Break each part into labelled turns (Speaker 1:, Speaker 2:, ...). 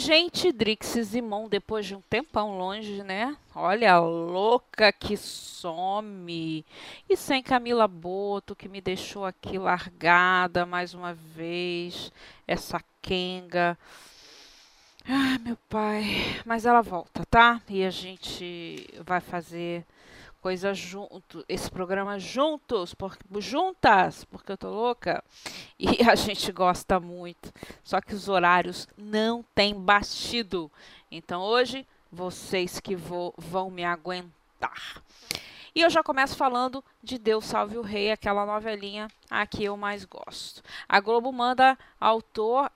Speaker 1: gente, Drixie Zimon, depois de um tempão longe, né? Olha, louca que some. E sem Camila Boto, que me deixou aqui largada mais uma vez. Essa Kenga. Ah, meu pai. Mas ela volta, tá? E a gente vai fazer coisa junto, esse programa juntos, por, juntas, porque eu tô louca. E a gente gosta muito. Só que os horários não têm batido. Então hoje vocês que vou, vão me aguentar. E eu já começo falando de Deus Salve o Rei, aquela novelinha a que eu mais gosto. A Globo manda autor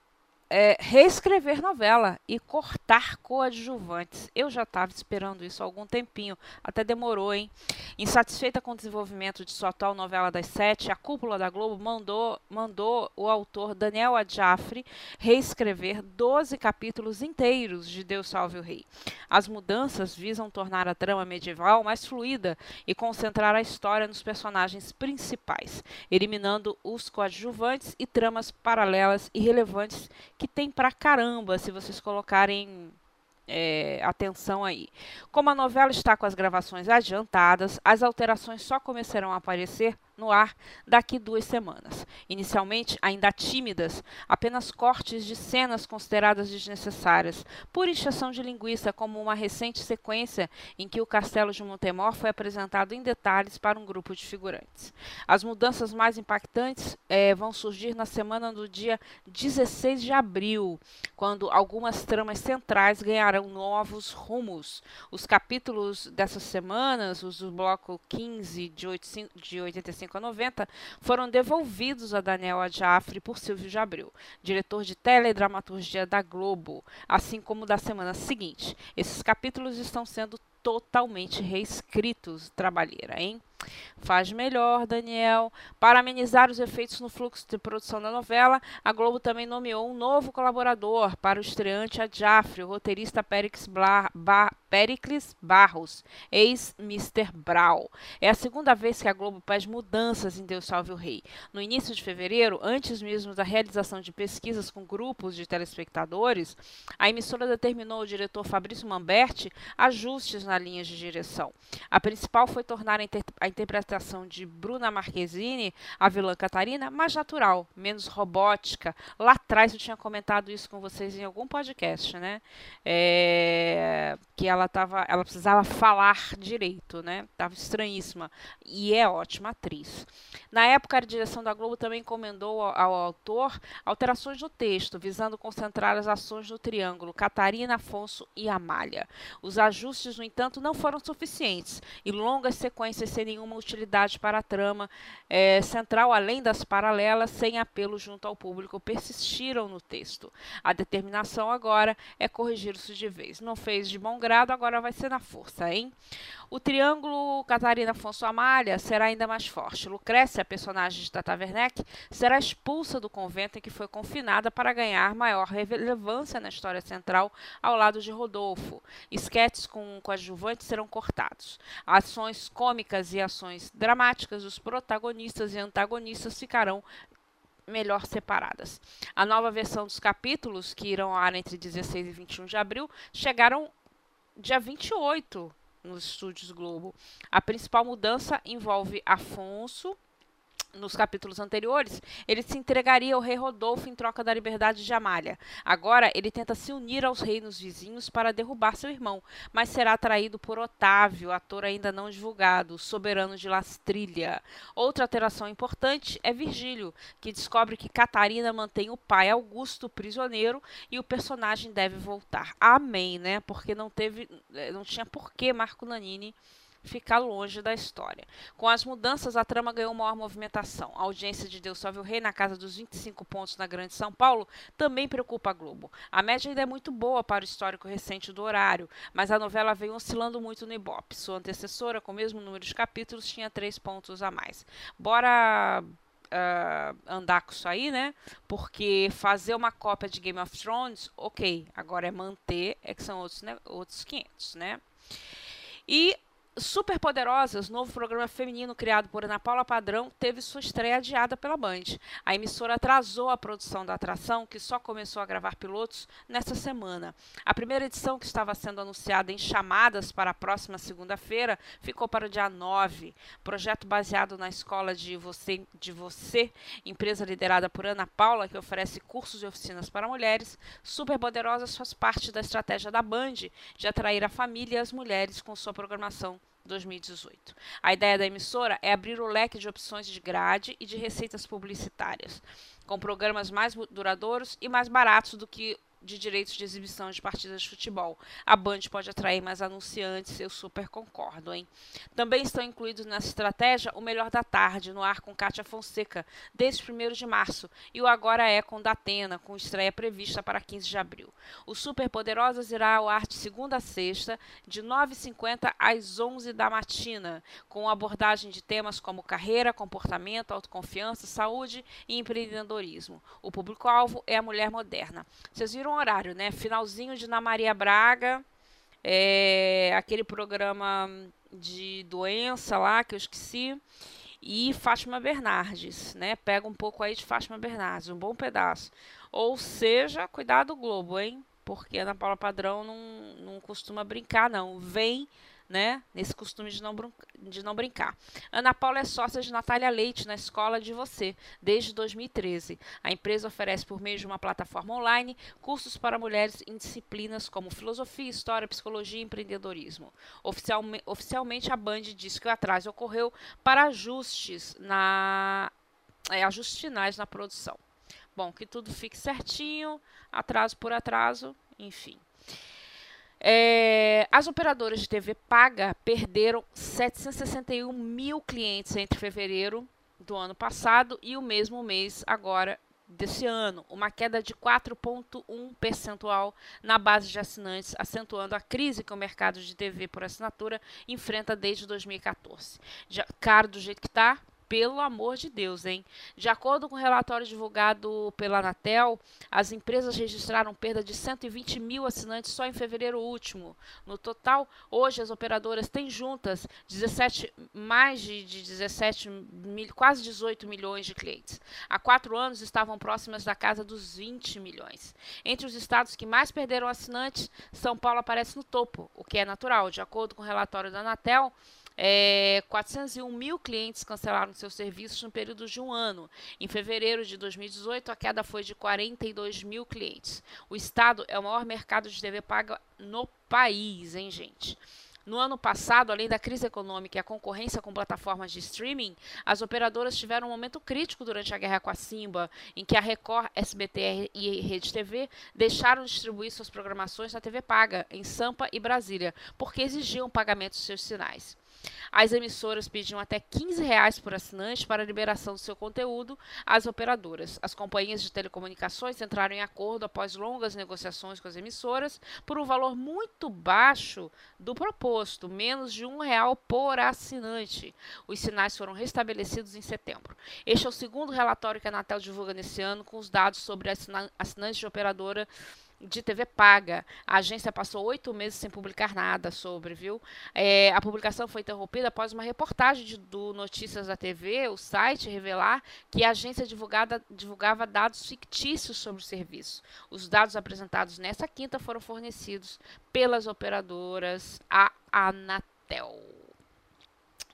Speaker 1: é, reescrever novela e cortar coadjuvantes. Eu já estava esperando isso há algum tempinho, até demorou, hein? Insatisfeita com o desenvolvimento de sua atual novela das sete, a cúpula da Globo mandou, mandou o autor Daniel Adjafre reescrever 12 capítulos inteiros de Deus Salve o Rei. As mudanças visam tornar a trama medieval mais fluida e concentrar a história nos personagens principais, eliminando os coadjuvantes e tramas paralelas e relevantes que tem pra caramba se vocês colocarem é, atenção aí. Como a novela está com as gravações adiantadas, as alterações só começarão a aparecer no ar daqui duas semanas. Inicialmente, ainda tímidas, apenas cortes de cenas consideradas desnecessárias, por injeção de linguiça, como uma recente sequência em que o castelo de Montemor foi apresentado em detalhes para um grupo de figurantes. As mudanças mais impactantes é, vão surgir na semana do dia 16 de abril, quando algumas tramas centrais ganharão novos rumos. Os capítulos dessas semanas, os do bloco 15 de, 85, de 85 85 a 90, foram devolvidos a Daniel Adjafre por Silvio Jabril, diretor de teledramaturgia da Globo, assim como da semana seguinte. Esses capítulos estão sendo totalmente reescritos, trabalheira, hein? Faz melhor, Daniel. Para amenizar os efeitos no fluxo de produção da novela, a Globo também nomeou um novo colaborador para o estreante a Jaffrey, o roteirista Pericles, Bla, ba, Pericles Barros, ex-Mr. Brown. É a segunda vez que a Globo faz mudanças em Deus Salve o Rei. No início de fevereiro, antes mesmo da realização de pesquisas com grupos de telespectadores, a emissora determinou ao diretor Fabrício Mamberti ajustes na linha de direção. A principal foi tornar a, a interpretação de Bruna Marquezine, a vilã Catarina, mais natural, menos robótica. Lá atrás eu tinha comentado isso com vocês em algum podcast, né? É, que ela tava, ela precisava falar direito, né? Tava estranhíssima. E é ótima atriz. Na época, a direção da Globo também encomendou ao, ao autor alterações no texto, visando concentrar as ações no triângulo Catarina, Afonso e Amália. Os ajustes, no entanto, não foram suficientes e longas sequências sem nenhum nenhuma utilidade para a trama é, central, além das paralelas, sem apelo junto ao público, persistiram no texto. A determinação agora é corrigir isso de vez. Não fez de bom grado, agora vai ser na força, hein? O triângulo Catarina Afonso Amália será ainda mais forte. Lucrécia, personagem de Tata Werneck, será expulsa do convento em que foi confinada para ganhar maior relevância na história central ao lado de Rodolfo. Esquetes com coadjuvantes serão cortados. Ações cômicas e ações dramáticas dos protagonistas e antagonistas ficarão melhor separadas. A nova versão dos capítulos, que irão ao ar entre 16 e 21 de abril, chegaram dia 28 nos estúdios Globo. A principal mudança envolve Afonso, nos capítulos anteriores, ele se entregaria ao rei Rodolfo em troca da liberdade de Amália. Agora, ele tenta se unir aos reinos vizinhos para derrubar seu irmão, mas será atraído por Otávio, ator ainda não divulgado, soberano de Lastrilha. Outra alteração importante é Virgílio, que descobre que Catarina mantém o pai Augusto prisioneiro e o personagem deve voltar. Amém, né? Porque não teve, eh, não tinha porquê Marco Nanini ficar longe da história. Com as mudanças, a trama ganhou maior movimentação. A audiência de Deus Salve o Rei, na casa dos 25 pontos na Grande São Paulo, também preocupa a Globo. A média ainda é muito boa para o histórico recente do horário, mas a novela vem oscilando muito no Ibope. Sua antecessora, com o mesmo número de capítulos, tinha três pontos a mais. Bora Uh, andar com isso aí, né? Porque fazer uma cópia de Game of Thrones, ok. Agora é manter, é que são outros, né, outros 500, né? E Superpoderosas, novo programa feminino criado por Ana Paula Padrão, teve sua estreia adiada pela Band. A emissora atrasou a produção da atração, que só começou a gravar pilotos nesta semana. A primeira edição, que estava sendo anunciada em chamadas para a próxima segunda-feira, ficou para o dia 9. Projeto baseado na escola de você, de você, empresa liderada por Ana Paula, que oferece cursos e oficinas para mulheres. Superpoderosas faz parte da estratégia da Band de atrair a família e as mulheres com sua programação 2018. A ideia da emissora é abrir o leque de opções de grade e de receitas publicitárias, com programas mais duradouros e mais baratos do que de direitos de exibição de partidas de futebol. A Band pode atrair mais anunciantes, eu super concordo, hein? Também estão incluídos nessa estratégia o Melhor da Tarde, no ar com Kátia Fonseca, desde 1 de março, e o Agora é com Datena, com estreia prevista para 15 de abril. O Super Poderosas irá ao ar de segunda a sexta, de 9h50 às 11 da matina, com abordagem de temas como carreira, comportamento, autoconfiança, saúde e empreendedorismo. O público-alvo é a mulher moderna. Vocês viram horário, né? Finalzinho de Ana Maria Braga, é, aquele programa de doença lá que eu esqueci, e Fátima Bernardes, né? Pega um pouco aí de Fátima Bernardes, um bom pedaço. Ou seja, cuidado Globo, hein? Porque a Ana Paula Padrão não, não costuma brincar, não. Vem né? Nesse costume de não, de não brincar. Ana Paula é sócia de Natália Leite na Escola de Você, desde 2013. A empresa oferece, por meio de uma plataforma online, cursos para mulheres em disciplinas como filosofia, história, psicologia e empreendedorismo. Oficialme oficialmente, a Band diz que o atraso ocorreu para ajustes na é, ajustes finais na produção. Bom, que tudo fique certinho, atraso por atraso, enfim. É, as operadoras de TV paga perderam 761 mil clientes entre fevereiro do ano passado e o mesmo mês agora desse ano, uma queda de 4,1 percentual na base de assinantes, acentuando a crise que o mercado de TV por assinatura enfrenta desde 2014. Já, caro do jeito que está, pelo amor de Deus, hein? De acordo com o relatório divulgado pela Anatel, as empresas registraram perda de 120 mil assinantes só em fevereiro último. No total, hoje as operadoras têm juntas 17, mais de, de 17, mil, quase 18 milhões de clientes. Há quatro anos estavam próximas da casa dos 20 milhões. Entre os estados que mais perderam assinantes, São Paulo aparece no topo, o que é natural. De acordo com o relatório da Anatel, é, 401 mil clientes cancelaram seus serviços no período de um ano. Em fevereiro de 2018, a queda foi de 42 mil clientes. O Estado é o maior mercado de TV paga no país, hein, gente? No ano passado, além da crise econômica e a concorrência com plataformas de streaming, as operadoras tiveram um momento crítico durante a guerra com a Simba, em que a Record, SBT e Rede TV deixaram de distribuir suas programações na TV paga, em Sampa e Brasília, porque exigiam pagamento de seus sinais. As emissoras pediam até 15 reais por assinante para a liberação do seu conteúdo às operadoras. As companhias de telecomunicações entraram em acordo após longas negociações com as emissoras por um valor muito baixo do proposto, menos de um real por assinante. Os sinais foram restabelecidos em setembro. Este é o segundo relatório que a Anatel divulga nesse ano com os dados sobre assinantes de operadora de TV paga. A agência passou oito meses sem publicar nada sobre, viu? É, a publicação foi interrompida após uma reportagem de, do Notícias da TV, o site, revelar que a agência divulgada, divulgava dados fictícios sobre o serviço. Os dados apresentados nessa quinta foram fornecidos pelas operadoras a Anatel.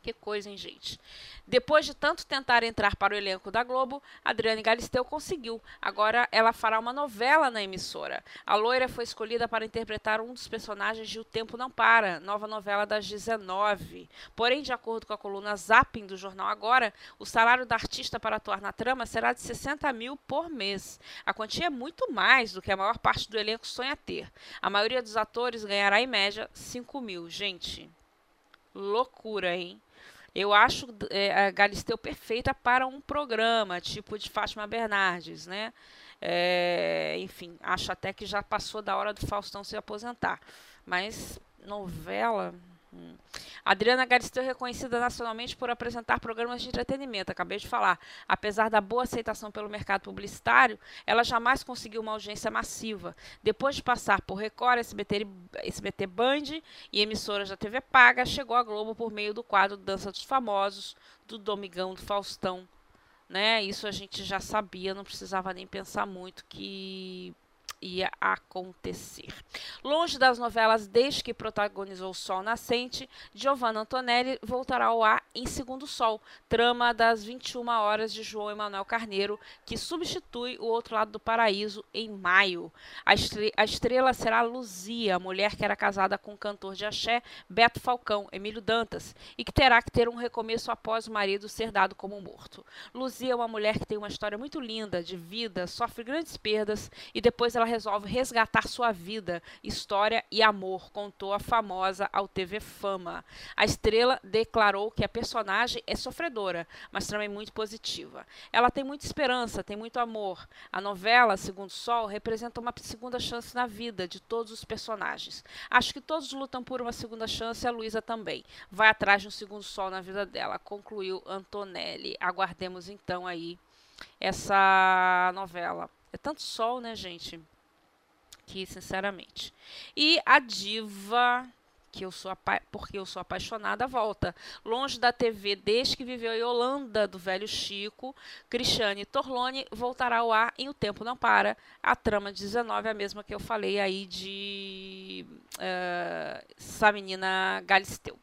Speaker 1: Que coisa, hein, gente? Depois de tanto tentar entrar para o elenco da Globo, Adriane Galisteu conseguiu. Agora ela fará uma novela na emissora. A loira foi escolhida para interpretar um dos personagens de O Tempo Não Para, nova novela das 19. Porém, de acordo com a coluna Zapping do jornal Agora, o salário da artista para atuar na trama será de 60 mil por mês. A quantia é muito mais do que a maior parte do elenco sonha ter. A maioria dos atores ganhará, em média, 5 mil. Gente, loucura, hein? Eu acho é, a Galisteu perfeita para um programa, tipo de Fátima Bernardes, né? É, enfim, acho até que já passou da hora do Faustão se aposentar. Mas novela, Hum. Adriana Galisteu é reconhecida nacionalmente por apresentar programas de entretenimento, acabei de falar. Apesar da boa aceitação pelo mercado publicitário, ela jamais conseguiu uma audiência massiva. Depois de passar por Record, SBT, SBT Band e emissoras da TV Paga, chegou à Globo por meio do quadro Dança dos Famosos, do Domingão do Faustão. Né? Isso a gente já sabia, não precisava nem pensar muito que ia acontecer. Longe das novelas desde que protagonizou Sol Nascente, Giovanna Antonelli voltará ao ar em Segundo Sol, trama das 21 horas de João Emanuel Carneiro, que substitui o Outro Lado do Paraíso em maio. A, estre a estrela será Luzia, mulher que era casada com o cantor de axé Beto Falcão, Emílio Dantas, e que terá que ter um recomeço após o marido ser dado como morto. Luzia é uma mulher que tem uma história muito linda de vida, sofre grandes perdas e depois ela resolve resgatar sua vida, história e amor, contou a famosa ao TV Fama. A estrela declarou que a personagem é sofredora, mas também muito positiva. Ela tem muita esperança, tem muito amor. A novela, segundo Sol, representa uma segunda chance na vida de todos os personagens. Acho que todos lutam por uma segunda chance e a Luísa também. Vai atrás de um segundo sol na vida dela, concluiu Antonelli. Aguardemos então aí essa novela. É tanto sol, né, gente? Aqui, sinceramente. E a diva que eu sou porque eu sou apaixonada volta. Longe da TV desde que viveu em Holanda do velho Chico, Cristiane Torlone voltará ao ar em O Tempo Não Para. A trama 19 é a mesma que eu falei aí de uh, essa menina Galisteu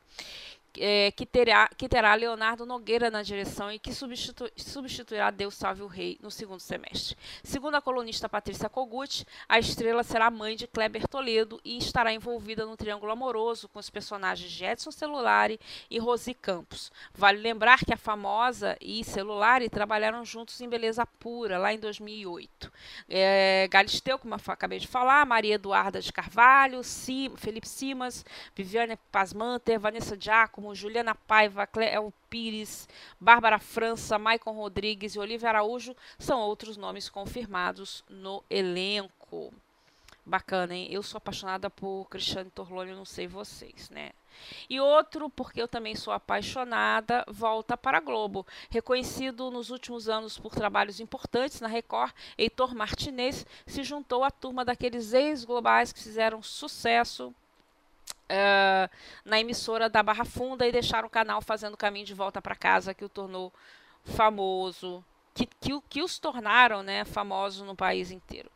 Speaker 1: é, que, terá, que terá Leonardo Nogueira na direção e que substitu, substituirá Deus Salve o Rei no segundo semestre. Segundo a colunista Patrícia Kogut, a estrela será mãe de Kleber Toledo e estará envolvida no triângulo amoroso com os personagens de Edson Celulari e Rosi Campos. Vale lembrar que a famosa e Celulari trabalharam juntos em Beleza Pura, lá em 2008. É, Galisteu, como eu acabei de falar, Maria Eduarda de Carvalho, Sim, Felipe Simas, Viviane Pasmanter, Vanessa Giacomo, Juliana Paiva, Cleo Pires, Bárbara França, Maicon Rodrigues e Olivia Araújo são outros nomes confirmados no elenco. Bacana, hein? Eu sou apaixonada por Cristiane Torlone, não sei vocês, né? E outro, porque eu também sou apaixonada, volta para a Globo. Reconhecido nos últimos anos por trabalhos importantes na Record, Heitor Martinez se juntou à turma daqueles ex-globais que fizeram sucesso uh, na emissora da Barra Funda e deixaram o canal fazendo caminho de volta para casa, que o tornou famoso, que, que, que os tornaram né, famosos no país inteiro.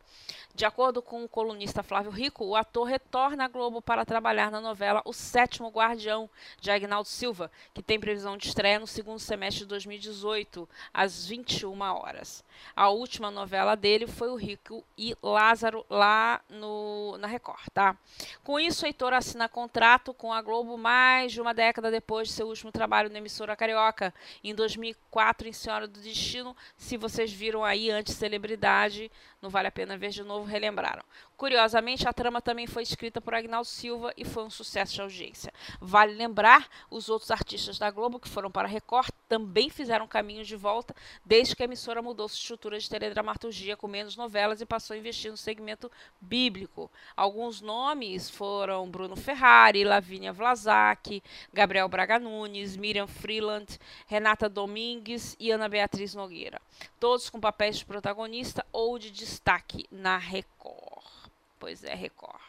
Speaker 1: De acordo com o colunista Flávio Rico, o ator retorna à Globo para trabalhar na novela O Sétimo Guardião, de Agnaldo Silva, que tem previsão de estreia no segundo semestre de 2018, às 21 horas. A última novela dele foi O Rico e Lázaro, lá no, na Record. Tá? Com isso, Heitor assina contrato com a Globo mais de uma década depois de seu último trabalho na emissora carioca, em 2004, em Senhora do Destino. Se vocês viram aí antes Celebridade, não vale a pena ver de novo, relembraram. Curiosamente, a trama também foi escrita por Agnaldo Silva e foi um sucesso de audiência. Vale lembrar, os outros artistas da Globo que foram para a Record também fizeram caminho de volta desde que a emissora mudou sua estrutura de teledramaturgia com menos novelas e passou a investir no segmento bíblico. Alguns nomes foram Bruno Ferrari, Lavínia Vlasak, Gabriel Braga Nunes, Miriam Freeland, Renata Domingues e Ana Beatriz Nogueira. Todos com papéis de protagonista ou de destaque na Record. Pois é, Record.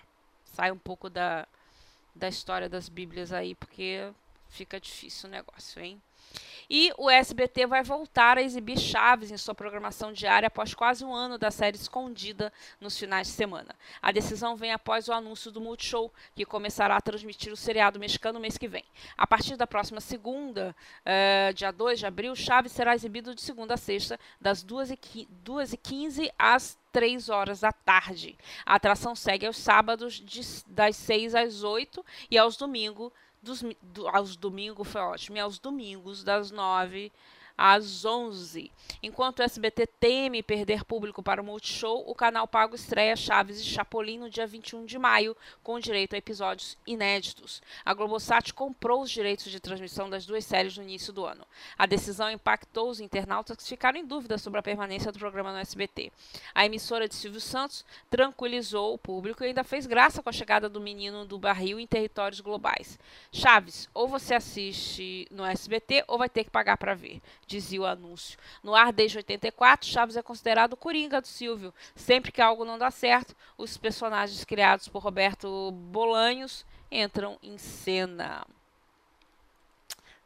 Speaker 1: Sai um pouco da, da história das Bíblias aí, porque fica difícil o negócio, hein? E o SBT vai voltar a exibir Chaves em sua programação diária após quase um ano da série escondida nos finais de semana. A decisão vem após o anúncio do Multishow, que começará a transmitir o seriado mexicano no mês que vem. A partir da próxima segunda, uh, dia 2 de abril, Chaves será exibido de segunda a sexta, das 2h15 às 3 horas da tarde. A atração segue aos sábados de, das 6 às 8 e aos domingos dos, do, aos domingos foi ótimo. E aos domingos, das 9 às 11. Enquanto o SBT teme perder público para o Multishow, o canal Pago estreia Chaves e Chapolin no dia 21 de maio, com direito a episódios inéditos. A Globosat comprou os direitos de transmissão das duas séries no início do ano. A decisão impactou os internautas que ficaram em dúvida sobre a permanência do programa no SBT. A emissora de Silvio Santos tranquilizou o público e ainda fez graça com a chegada do menino do barril em territórios globais. Chaves, ou você assiste no SBT ou vai ter que pagar para ver dizia o anúncio. No ar desde 84, Chaves é considerado o coringa do Silvio. Sempre que algo não dá certo, os personagens criados por Roberto Bolanhos entram em cena.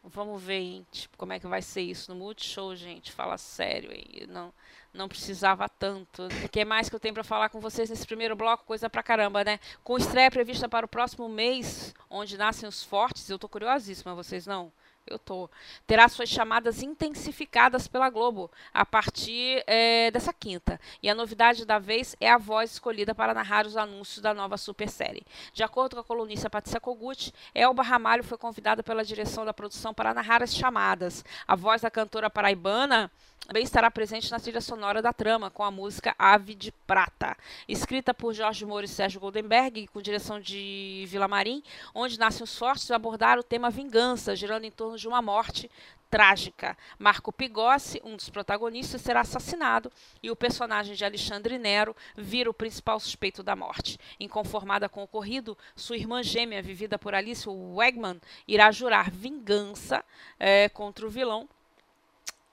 Speaker 1: Vamos ver, hein, tipo, como é que vai ser isso no Multishow, gente. Fala sério, hein? Não, não precisava tanto. O que mais que eu tenho para falar com vocês nesse primeiro bloco? Coisa pra caramba, né? Com estreia prevista para o próximo mês, onde nascem os fortes, eu tô curiosíssima, vocês não? Eu tô. Terá suas chamadas intensificadas pela Globo a partir é, dessa quinta. E a novidade da vez é a voz escolhida para narrar os anúncios da nova super série. De acordo com a colunista Patrícia Kogut, Elba Ramalho foi convidada pela direção da produção para narrar as chamadas. A voz da cantora paraibana também estará presente na trilha sonora da trama, com a música Ave de Prata. Escrita por Jorge Moura e Sérgio Goldenberg, com direção de Vila Marim, onde nascem os fortes, abordar o tema vingança, girando em torno de uma morte trágica. Marco Pigossi, um dos protagonistas, será assassinado e o personagem de Alexandre Nero vira o principal suspeito da morte. Inconformada com o ocorrido, sua irmã gêmea, vivida por Alice Wegman, irá jurar vingança é, contra o vilão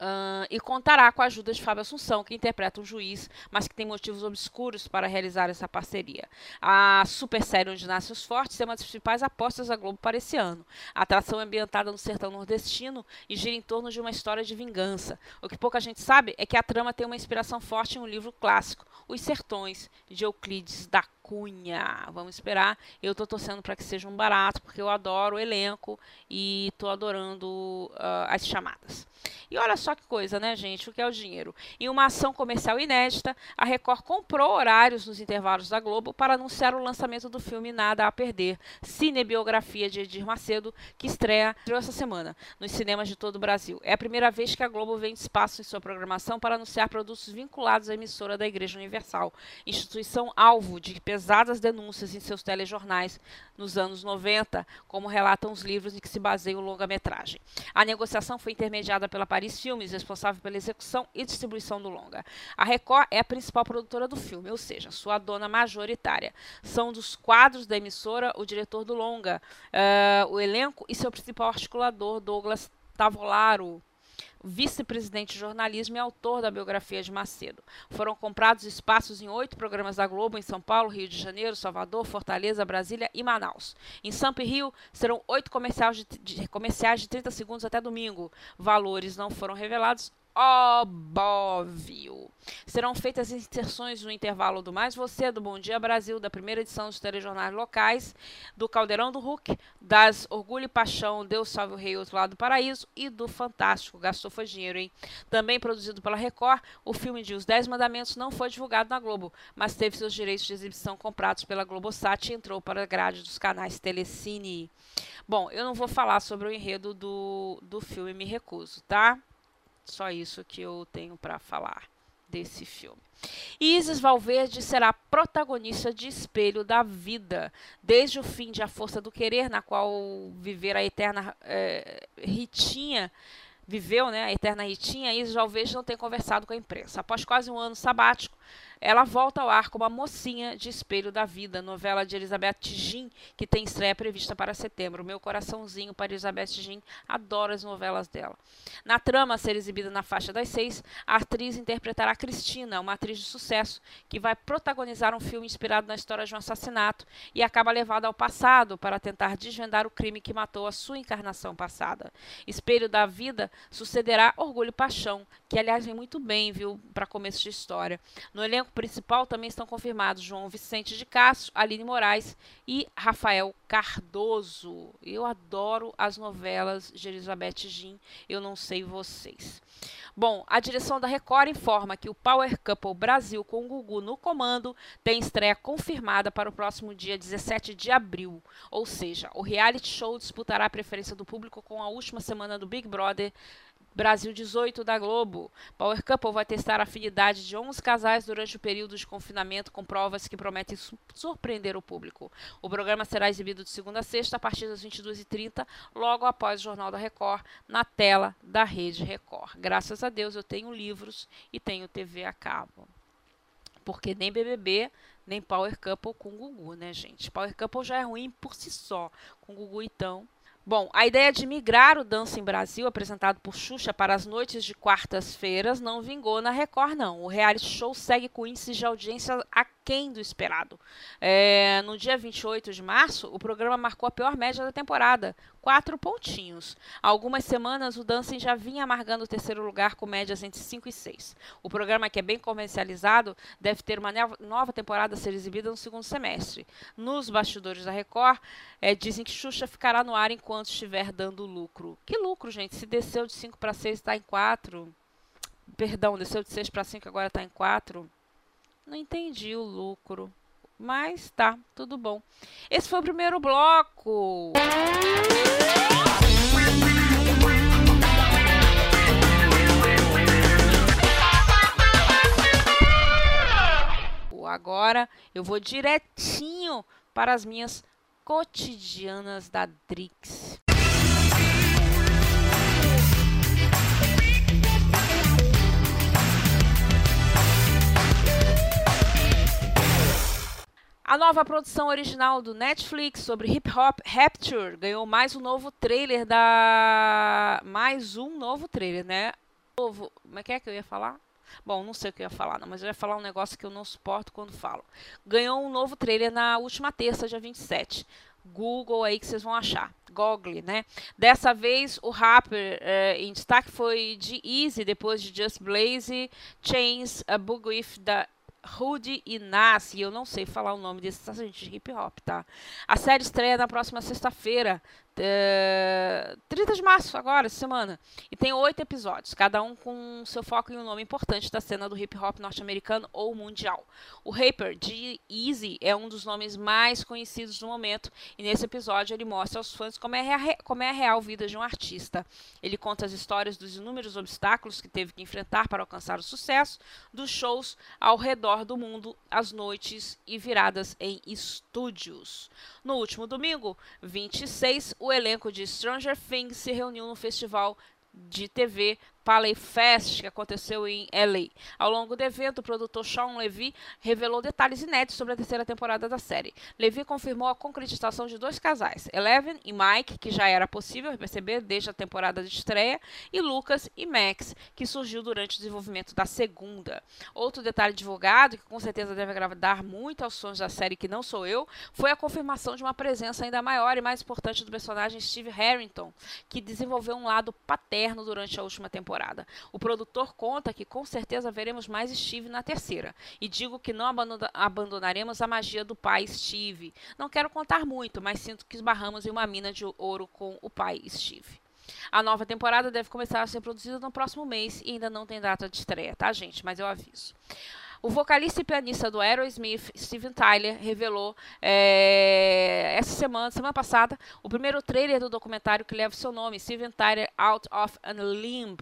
Speaker 1: Uh, e contará com a ajuda de Fábio Assunção, que interpreta um juiz, mas que tem motivos obscuros para realizar essa parceria. A super série Onde Nascem os Fortes é uma das principais apostas da Globo para esse ano. A atração é ambientada no sertão nordestino e gira em torno de uma história de vingança. O que pouca gente sabe é que a trama tem uma inspiração forte em um livro clássico, Os Sertões, de Euclides da Cunha. Vamos esperar. Eu estou torcendo para que seja um barato, porque eu adoro o elenco e estou adorando uh, as chamadas. E olha só que coisa, né, gente? O que é o dinheiro? Em uma ação comercial inédita, a Record comprou horários nos intervalos da Globo para anunciar o lançamento do filme Nada a Perder, cinebiografia de Edir Macedo, que estreia essa semana nos cinemas de todo o Brasil. É a primeira vez que a Globo vende espaço em sua programação para anunciar produtos vinculados à emissora da Igreja Universal, instituição alvo de pesadas denúncias em seus telejornais nos anos 90, como relatam os livros em que se baseia o longa-metragem. A negociação foi intermediada pela Paris Filmes, responsável pela execução e distribuição do longa. A Record é a principal produtora do filme, ou seja, sua dona majoritária. São dos quadros da emissora o diretor do longa, uh, o elenco e seu principal articulador, Douglas Tavolaro vice-presidente de jornalismo e autor da biografia de Macedo. Foram comprados espaços em oito programas da Globo em São Paulo, Rio de Janeiro, Salvador, Fortaleza, Brasília e Manaus. Em Sampa e Rio, serão oito comerciais de, de, comerciais de 30 segundos até domingo. Valores não foram revelados óbvio. Serão feitas inserções no intervalo do Mais Você, do Bom Dia Brasil, da primeira edição dos telejornais locais, do Caldeirão do Hulk, das Orgulho e Paixão, Deus Salve o Rei, Outro Lado do Paraíso e do Fantástico. Gastou foi dinheiro, hein? Também produzido pela Record, o filme de Os Dez Mandamentos não foi divulgado na Globo, mas teve seus direitos de exibição comprados pela Globosat e entrou para a grade dos canais Telecine. Bom, eu não vou falar sobre o enredo do, do filme, me recuso, tá? Só isso que eu tenho para falar desse filme. Isis Valverde será protagonista de Espelho da Vida, desde o fim de A Força do Querer, na qual viver a eterna é, Ritinha viveu, né, a eterna Ritinha, Isis Valverde não tem conversado com a imprensa. Após quase um ano sabático, ela volta ao ar como a mocinha de Espelho da Vida, novela de Elizabeth Gin, que tem estreia prevista para setembro. Meu coraçãozinho para Elizabeth Gin, adoro as novelas dela. Na trama a ser exibida na faixa das seis, a atriz interpretará Cristina, uma atriz de sucesso, que vai protagonizar um filme inspirado na história de um assassinato e acaba levada ao passado para tentar desvendar o crime que matou a sua encarnação passada. Espelho da Vida sucederá Orgulho e Paixão, que aliás vem muito bem, viu, para começo de história. No elenco principal também estão confirmados João Vicente de Castro, Aline Moraes e Rafael Cardoso. Eu adoro as novelas de Elizabeth Jean, eu não sei vocês. Bom, a direção da Record informa que o Power Couple Brasil com o Gugu no comando tem estreia confirmada para o próximo dia 17 de abril. Ou seja, o reality show disputará a preferência do público com a última semana do Big Brother Brasil 18 da Globo. Power Couple vai testar a afinidade de 11 casais durante o período de confinamento com provas que prometem su surpreender o público. O programa será exibido de segunda a sexta a partir das 22h30, logo após o Jornal da Record, na tela da Rede Record. Graças a Deus eu tenho livros e tenho TV a cabo. Porque nem BBB, nem Power Couple com Gugu, né, gente? Power Couple já é ruim por si só. Com Gugu, então, Bom, a ideia de migrar o Dança em Brasil, apresentado por Xuxa para as noites de quartas-feiras, não vingou na Record, não. O reality show segue com índices de audiência aquém do esperado. É, no dia 28 de março, o programa marcou a pior média da temporada, quatro pontinhos. Há algumas semanas, o Dancing já vinha amargando o terceiro lugar com médias entre 5 e 6. O programa, que é bem comercializado, deve ter uma nova temporada a ser exibida no segundo semestre. Nos bastidores da Record, é, dizem que Xuxa ficará no ar enquanto estiver dando lucro. Que lucro, gente? Se desceu de 5 para 6 está em 4. Perdão, desceu de 6 para 5 agora está em 4. Não entendi o lucro. Mas tá, tudo bom. Esse foi o primeiro bloco. Agora eu vou direitinho para as minhas cotidianas da Drix. A nova produção original do Netflix sobre hip hop Rapture ganhou mais um novo trailer da mais um novo trailer, né? Novo, como é que é que eu ia falar? Bom, não sei o que eu ia falar, não, mas eu ia falar um negócio que eu não suporto quando falo. Ganhou um novo trailer na última terça, dia 27. Google aí que vocês vão achar. Google, né? Dessa vez o rapper eh, em destaque foi de Easy, depois de Just Blaze, Chains, A Bug With da Rudy Inácio, eu não sei falar o nome desse gente de hip hop, tá? A série estreia na próxima sexta-feira, é, 30 de março, agora, semana. E tem oito episódios, cada um com seu foco em um nome importante da cena do hip hop norte-americano ou mundial. O rapper de Easy é um dos nomes mais conhecidos do momento, e nesse episódio ele mostra aos fãs como é, como é a real vida de um artista. Ele conta as histórias dos inúmeros obstáculos que teve que enfrentar para alcançar o sucesso, dos shows ao redor do mundo, as noites e viradas em estúdios. No último domingo, 26, o elenco de Stranger Things se reuniu no festival de TV Palais Fest, que aconteceu em LA. Ao longo do evento, o produtor Sean Levy revelou detalhes inéditos sobre a terceira temporada da série. Levy confirmou a concretização de dois casais, Eleven e Mike, que já era possível perceber desde a temporada de estreia, e Lucas e Max, que surgiu durante o desenvolvimento da segunda. Outro detalhe divulgado, que com certeza deve agradar muito aos fãs da série que não sou eu, foi a confirmação de uma presença ainda maior e mais importante do personagem Steve Harrington, que desenvolveu um lado paterno durante a última temporada temporada. O produtor conta que com certeza veremos mais Steve na terceira. E digo que não abandonaremos a magia do pai Steve. Não quero contar muito, mas sinto que esbarramos em uma mina de ouro com o pai Steve. A nova temporada deve começar a ser produzida no próximo mês e ainda não tem data de estreia, tá, gente? Mas eu aviso. O vocalista e pianista do Aerosmith, Steven Tyler, revelou é, essa semana, semana passada, o primeiro trailer do documentário que leva seu nome, Steven Tyler Out of a Limb.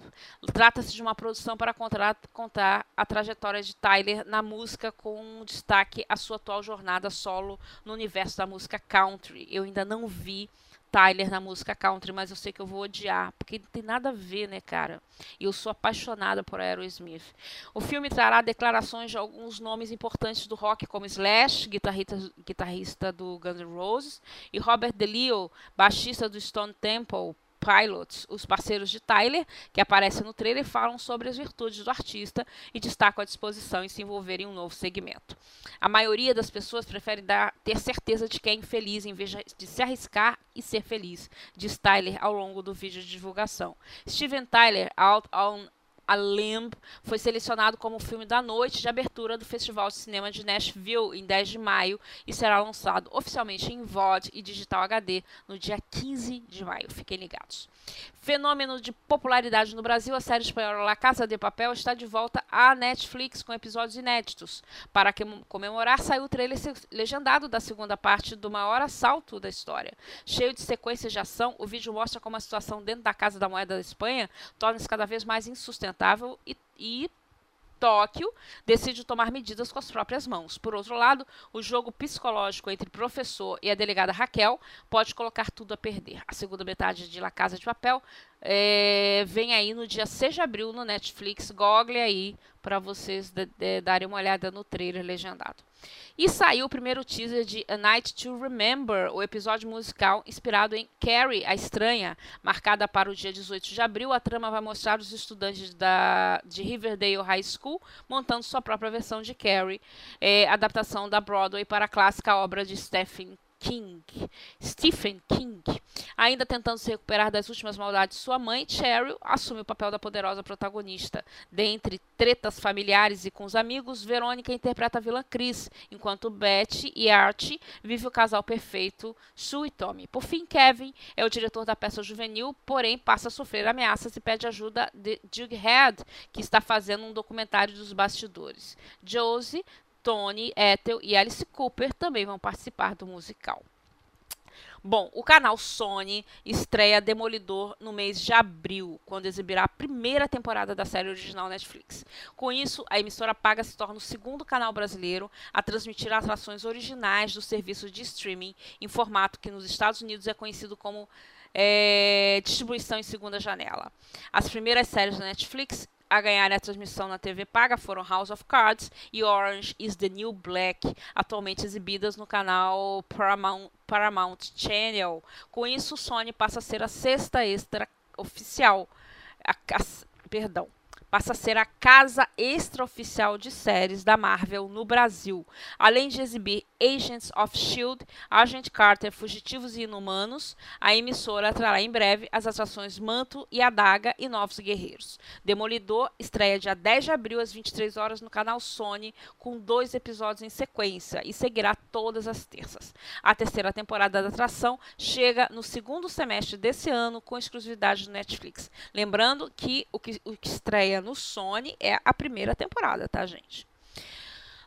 Speaker 1: Trata-se de uma produção para contar, contar a trajetória de Tyler na música com destaque à sua atual jornada solo no universo da música country. Eu ainda não vi Tyler na música country, mas eu sei que eu vou odiar, porque não tem nada a ver, né, cara? E eu sou apaixonada por Aerosmith. O filme trará declarações de alguns nomes importantes do rock, como Slash, guitarrista, guitarrista do Guns N' Roses, e Robert DeLeo, baixista do Stone Temple, Pilots, os parceiros de Tyler, que aparecem no trailer, falam sobre as virtudes do artista e destacam a disposição em se envolver em um novo segmento. A maioria das pessoas prefere dar, ter certeza de que é infeliz em vez de se arriscar e ser feliz, diz Tyler ao longo do vídeo de divulgação. Steven Tyler, Out on A Limb, foi selecionado como filme da noite de abertura do Festival de Cinema de Nashville em 10 de maio e será lançado oficialmente em VOD e digital HD no dia 15 de maio. Fiquem ligados. Fenômeno de popularidade no Brasil, a série espanhola La Casa de Papel está de volta à Netflix com episódios inéditos. Para comemorar, saiu o trailer legendado da segunda parte do maior assalto da história. Cheio de sequências de ação, o vídeo mostra como a situação dentro da Casa da Moeda da Espanha torna-se cada vez mais insustentável e, e Tóquio decide tomar medidas com as próprias mãos. Por outro lado, o jogo psicológico entre o professor e a delegada Raquel pode colocar tudo a perder. A segunda metade de La Casa de Papel é, vem aí no dia 6 de abril no Netflix. Google aí para vocês de, de, darem uma olhada no trailer legendado. E saiu o primeiro teaser de A Night to Remember, o episódio musical inspirado em Carrie, a Estranha, marcada para o dia 18 de abril. A trama vai mostrar os estudantes da, de Riverdale High School montando sua própria versão de Carrie, é, adaptação da Broadway para a clássica obra de Stephen King, Stephen King. Ainda tentando se recuperar das últimas maldades de sua mãe, Cheryl assume o papel da poderosa protagonista. Dentre tretas familiares e com os amigos, Verônica interpreta a vilã Chris, enquanto Betty e Archie vivem o casal perfeito Sue e Tommy. Por fim, Kevin é o diretor da peça juvenil, porém passa a sofrer ameaças e pede ajuda de Jughead, que está fazendo um documentário dos bastidores. Josie Tony, Ethel e Alice Cooper também vão participar do musical. Bom, o canal Sony estreia Demolidor no mês de abril, quando exibirá a primeira temporada da série original Netflix. Com isso, a emissora paga se torna o segundo canal brasileiro a transmitir atrações originais do serviço de streaming em formato que nos Estados Unidos é conhecido como é, distribuição em segunda janela. As primeiras séries da Netflix a ganhar a transmissão na TV paga foram House of Cards e Orange is the New Black, atualmente exibidas no canal Paramount, Paramount Channel. Com isso, Sony passa a ser a sexta extra oficial. A, a, perdão, passa a ser a casa extraoficial de séries da Marvel no Brasil, além de exibir Agents of Shield, Agent Carter, Fugitivos e Inumanos. A emissora trará em breve as atrações Manto e Adaga e Novos Guerreiros. Demolidor estreia dia 10 de abril às 23 horas no canal Sony com dois episódios em sequência e seguirá todas as terças. A terceira temporada da atração chega no segundo semestre desse ano com exclusividade do Netflix. Lembrando que o que, o que estreia no Sony é a primeira temporada, tá, gente?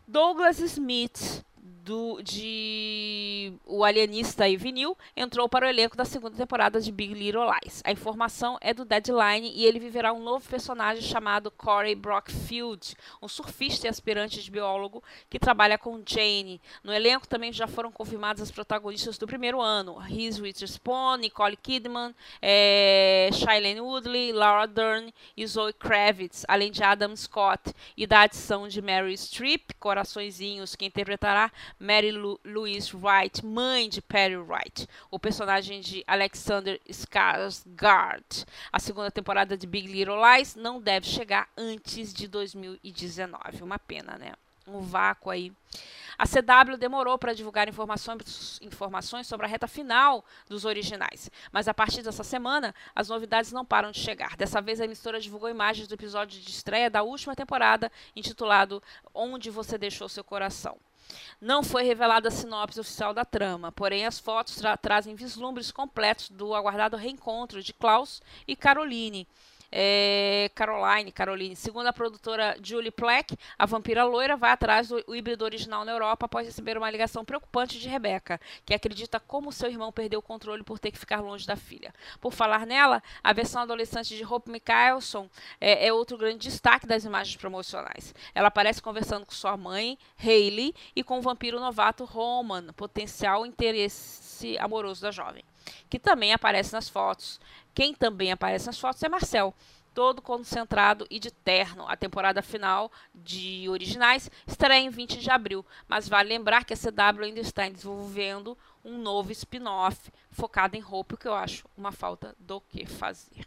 Speaker 1: Douglas Smith do, de O Alienista e Vinil entrou para o elenco da segunda temporada de Big Little Lies. A informação é do Deadline e ele viverá um novo personagem chamado Corey Brockfield, um surfista e aspirante de biólogo que trabalha com Jane. No elenco também já foram confirmadas as protagonistas do primeiro ano: Reese Witherspoon, Nicole Kidman, é, Shailene Woodley, Laura Dern e Zoe Kravitz, além de Adam Scott e da adição de Mary Streep, Coraçõezinhos, que interpretará Mary Lu Louise Wright, mãe de Perry Wright, o personagem de Alexander Skarsgård. A segunda temporada de Big Little Lies não deve chegar antes de 2019. Uma pena, né? Um vácuo aí. A CW demorou para divulgar informações, informações sobre a reta final dos originais, mas a partir dessa semana as novidades não param de chegar. Dessa vez a emissora divulgou imagens do episódio de estreia da última temporada, intitulado Onde Você Deixou Seu Coração. Não foi revelada a sinopse oficial da trama, porém as fotos tra trazem vislumbres completos do aguardado reencontro de Klaus e Caroline é, Caroline, Caroline. Segundo a produtora Julie Pleck, a vampira loira vai atrás do híbrido original na Europa após receber uma ligação preocupante de Rebecca, que acredita como seu irmão perdeu o controle por ter que ficar longe da filha. Por falar nela, a versão adolescente de Hope Mikaelson é, é outro grande destaque das imagens promocionais. Ela aparece conversando com sua mãe, Hayley, e com o vampiro novato Roman, potencial interesse amoroso da jovem, que também aparece nas fotos. Quem também aparece nas fotos é Marcel, todo concentrado e de terno. A temporada final de originais estará em 20 de abril, mas vale lembrar que a CW ainda está desenvolvendo um novo spin-off focado em roupa, que eu acho uma falta do que fazer.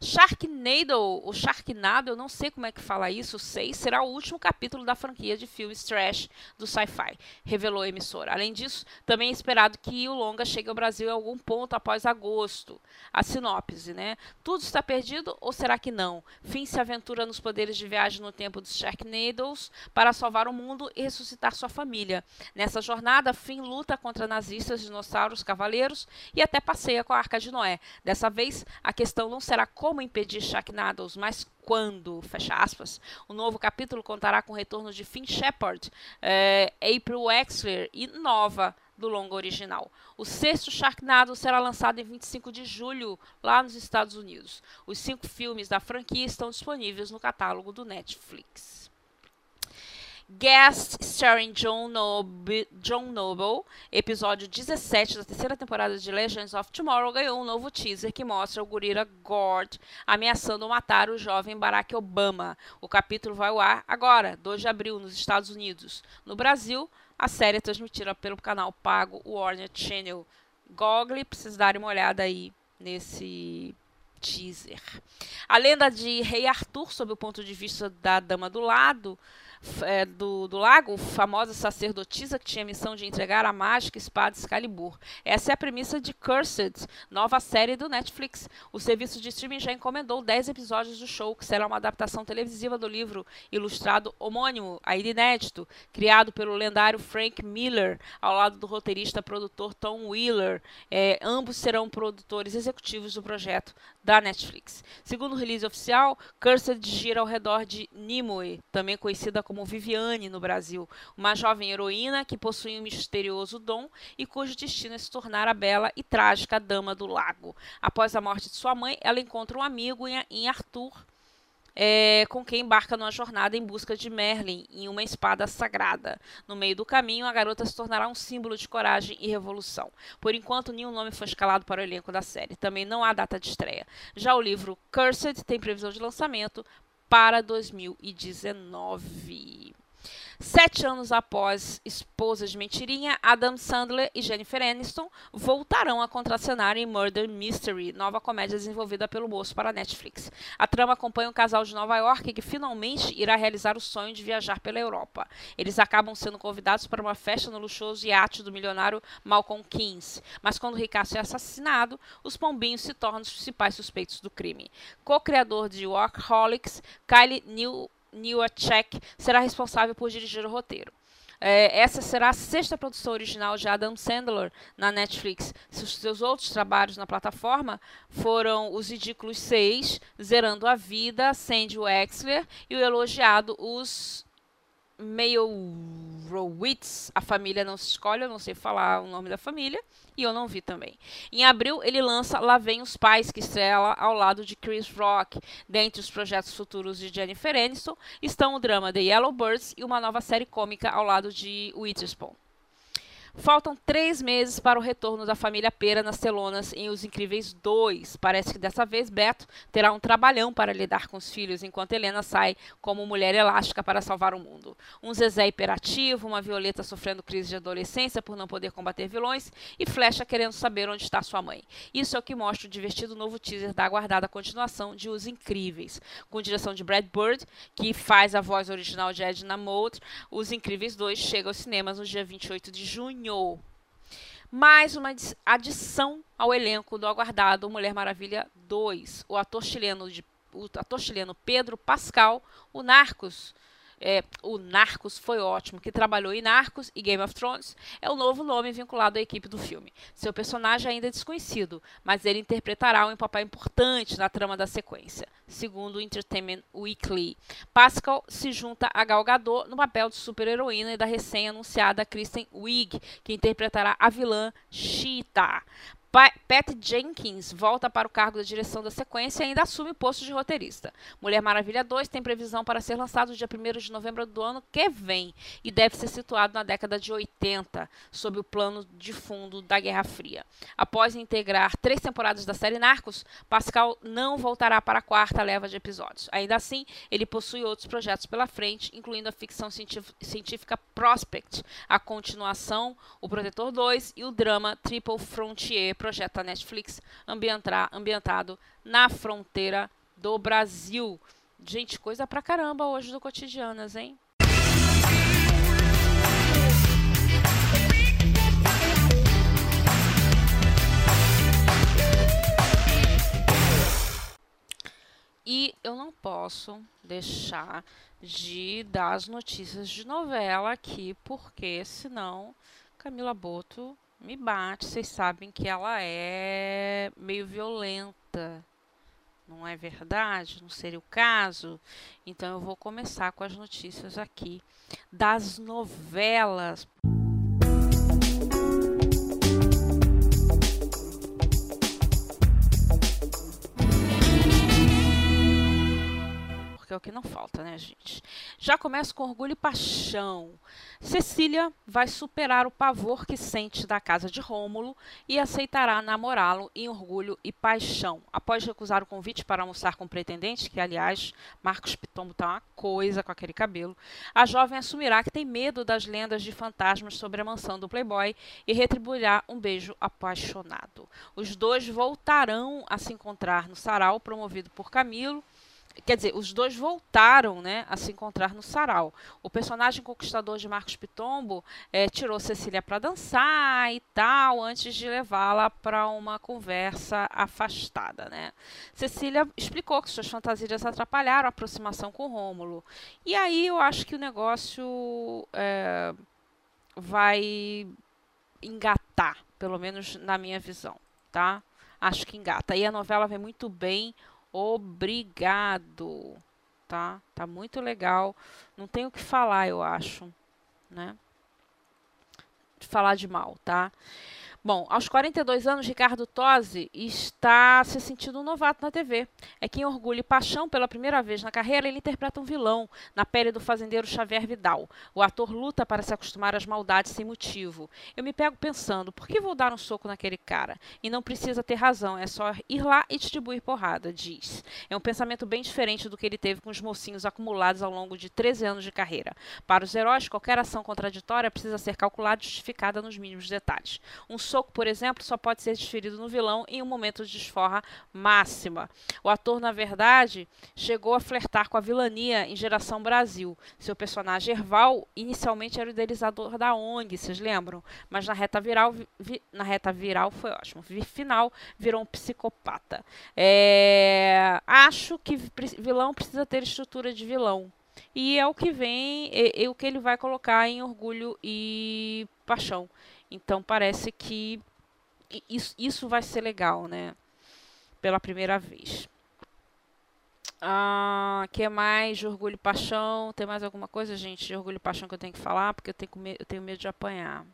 Speaker 1: Sharknado, o Sharknado, eu não sei como é que fala isso, sei, será o último capítulo da franquia de filmes trash do sci-fi, revelou a emissora. Além disso, também é esperado que o longa chegue ao Brasil em algum ponto após agosto. A sinopse, né? Tudo está perdido ou será que não? Finn se aventura nos poderes de viagem no tempo dos Sharknados para salvar o mundo e ressuscitar sua família. Nessa jornada, Finn luta contra nazistas, dinossauros, cavaleiros e até passeia com a Arca de Noé. Dessa vez, a questão não será como impedir Sharknados, mas quando, fecha aspas. O novo capítulo contará com o retorno de Finn Shepard, é, April Wexler e Nova do longa original. O sexto Sharknado será lançado em 25 de julho, lá nos Estados Unidos. Os cinco filmes da franquia estão disponíveis no catálogo do Netflix. Guest starring John, Nob John Noble, episódio 17 da terceira temporada de Legends of Tomorrow, ganhou um novo teaser que mostra o gorila Gord ameaçando matar o jovem Barack Obama. O capítulo vai ao ar agora, 2 de abril, nos Estados Unidos. No Brasil, a série é transmitida pelo canal pago Warner Channel. Google, precisa dar uma olhada aí nesse teaser. A lenda de Rei Arthur, sob o ponto de vista da Dama do Lado, é, do, do lago, famosa sacerdotisa que tinha a missão de entregar a mágica espada Excalibur. Essa é a premissa de Cursed, nova série do Netflix. O serviço de streaming já encomendou 10 episódios do show, que será uma adaptação televisiva do livro ilustrado homônimo, ainda inédito, criado pelo lendário Frank Miller, ao lado do roteirista produtor Tom Wheeler. É, ambos serão produtores executivos do projeto da Netflix. Segundo o release oficial, Cursed gira ao redor de Nimue, também conhecida como Viviane no Brasil, uma jovem heroína que possui um misterioso dom e cujo destino é se tornar a bela e trágica Dama do Lago. Após a morte de sua mãe, ela encontra um amigo em Arthur, é, com quem embarca numa jornada em busca de Merlin em uma espada sagrada. No meio do caminho, a garota se tornará um símbolo de coragem e revolução. Por enquanto, nenhum nome foi escalado para o elenco da série. Também não há data de estreia. Já o livro Cursed tem previsão de lançamento para 2019. Sete anos após Esposa de Mentirinha, Adam Sandler e Jennifer Aniston voltarão a contracenar em Murder Mystery, nova comédia desenvolvida pelo moço para a Netflix. A trama acompanha um casal de Nova York que finalmente irá realizar o sonho de viajar pela Europa. Eles acabam sendo convidados para uma festa no luxuoso iate do milionário Malcolm Keynes, mas quando Ricardo é assassinado, os pombinhos se tornam os principais suspeitos do crime. Co-criador de Workaholics, Kylie New Newacek será responsável por dirigir o roteiro. É, essa será a sexta produção original de Adam Sandler na Netflix. Seus outros trabalhos na plataforma foram Os Ridículos 6, Zerando a Vida, Sandy Wexler e o elogiado Os Meyerowitz, a família não se escolhe, eu não sei falar o nome da família, e eu não vi também. Em abril, ele lança Lá Vem os Pais, que estrela ao lado de Chris Rock. Dentre os projetos futuros de Jennifer Aniston estão o drama The Yellow Birds e uma nova série cômica ao lado de Witherspoon. Faltam três meses para o retorno da família Pera nas telonas em Os Incríveis 2. Parece que dessa vez Beto terá um trabalhão para lidar com os filhos, enquanto Helena sai como mulher elástica para salvar o mundo. Um Zezé hiperativo, uma Violeta sofrendo crise de adolescência por não poder combater vilões e Flecha querendo saber onde está sua mãe. Isso é o que mostra o divertido novo teaser da aguardada continuação de Os Incríveis. Com direção de Brad Bird, que faz a voz original de Edna Mode, Os Incríveis 2 chega aos cinemas no dia 28 de junho mais uma adição ao elenco do aguardado Mulher Maravilha 2. O ator chileno, de, o ator chileno Pedro Pascal, o Narcos, é, o Narcos foi ótimo, que trabalhou em Narcos e Game of Thrones, é o novo nome vinculado à equipe do filme. Seu personagem ainda é desconhecido, mas ele interpretará um papel importante na trama da sequência, segundo o Entertainment Weekly. Pascal se junta a Gal Gadot no papel de super-heroína e da recém-anunciada Kristen Wiig, que interpretará a vilã Cheetah. Pat Jenkins volta para o cargo da direção da sequência e ainda assume o posto de roteirista. Mulher Maravilha 2 tem previsão para ser lançado dia 1 de novembro do ano que vem e deve ser situado na década de 80, sob o plano de fundo da Guerra Fria. Após integrar três temporadas da série Narcos, Pascal não voltará para a quarta leva de episódios. Ainda assim, ele possui outros projetos pela frente, incluindo a ficção científica Prospect, a continuação O Protetor 2 e o drama Triple Frontier projeto da Netflix ambientado na fronteira do Brasil. Gente, coisa pra caramba hoje do Cotidianas, hein? E eu não posso deixar de dar as notícias de novela aqui, porque senão Camila Boto me bate. Vocês sabem que ela é meio violenta, não é verdade? Não seria o caso? Então eu vou começar com as notícias aqui das novelas. Porque é o que não falta, né, gente? Já começa com orgulho e paixão. Cecília vai superar o pavor que sente da casa de Rômulo e aceitará namorá-lo em orgulho e paixão. Após recusar o convite para almoçar com o pretendente, que aliás, Marcos Pitombo tá uma coisa com aquele cabelo, a jovem assumirá que tem medo das lendas de fantasmas sobre a mansão do Playboy e retribuirá um beijo apaixonado. Os dois voltarão a se encontrar no sarau promovido por Camilo Quer dizer, os dois voltaram né, a se encontrar no sarau. O personagem conquistador de Marcos Pitombo é, tirou Cecília para dançar e tal, antes de levá-la para uma conversa afastada. Né? Cecília explicou que suas fantasias atrapalharam a aproximação com Rômulo. E aí eu acho que o negócio é, vai engatar, pelo menos na minha visão. Tá? Acho que engata. E a novela vem muito bem Obrigado. Tá? Tá muito legal. Não tenho o que falar, eu acho, né? Falar de mal, tá? Bom, aos 42 anos, Ricardo Tosi está se sentindo um novato na TV. É que em Orgulho e Paixão, pela primeira vez na carreira, ele interpreta um vilão na pele do fazendeiro Xavier Vidal. O ator luta para se acostumar às maldades sem motivo. Eu me pego pensando, por que vou dar um soco naquele cara? E não precisa ter razão, é só ir lá e distribuir porrada, diz. É um pensamento bem diferente do que ele teve com os mocinhos acumulados ao longo de 13 anos de carreira. Para os heróis, qualquer ação contraditória precisa ser calculada e justificada nos mínimos detalhes. Um soco soco, por exemplo, só pode ser desferido no vilão em um momento de desforra máxima. O ator, na verdade, chegou a flertar com a vilania em Geração Brasil. Seu personagem Erval inicialmente era o idealizador da ONG, vocês lembram? Mas na reta viral, vi, na reta viral foi ótimo. Final virou um psicopata. É, acho que vilão precisa ter estrutura de vilão. E é o que vem, é, é o que ele vai colocar em Orgulho e Paixão. Então parece que isso, isso vai ser legal, né? Pela primeira vez. Ah, que mais de orgulho e paixão? Tem mais alguma coisa, gente, de orgulho e paixão que eu tenho que falar? Porque eu tenho, eu tenho medo de apanhar.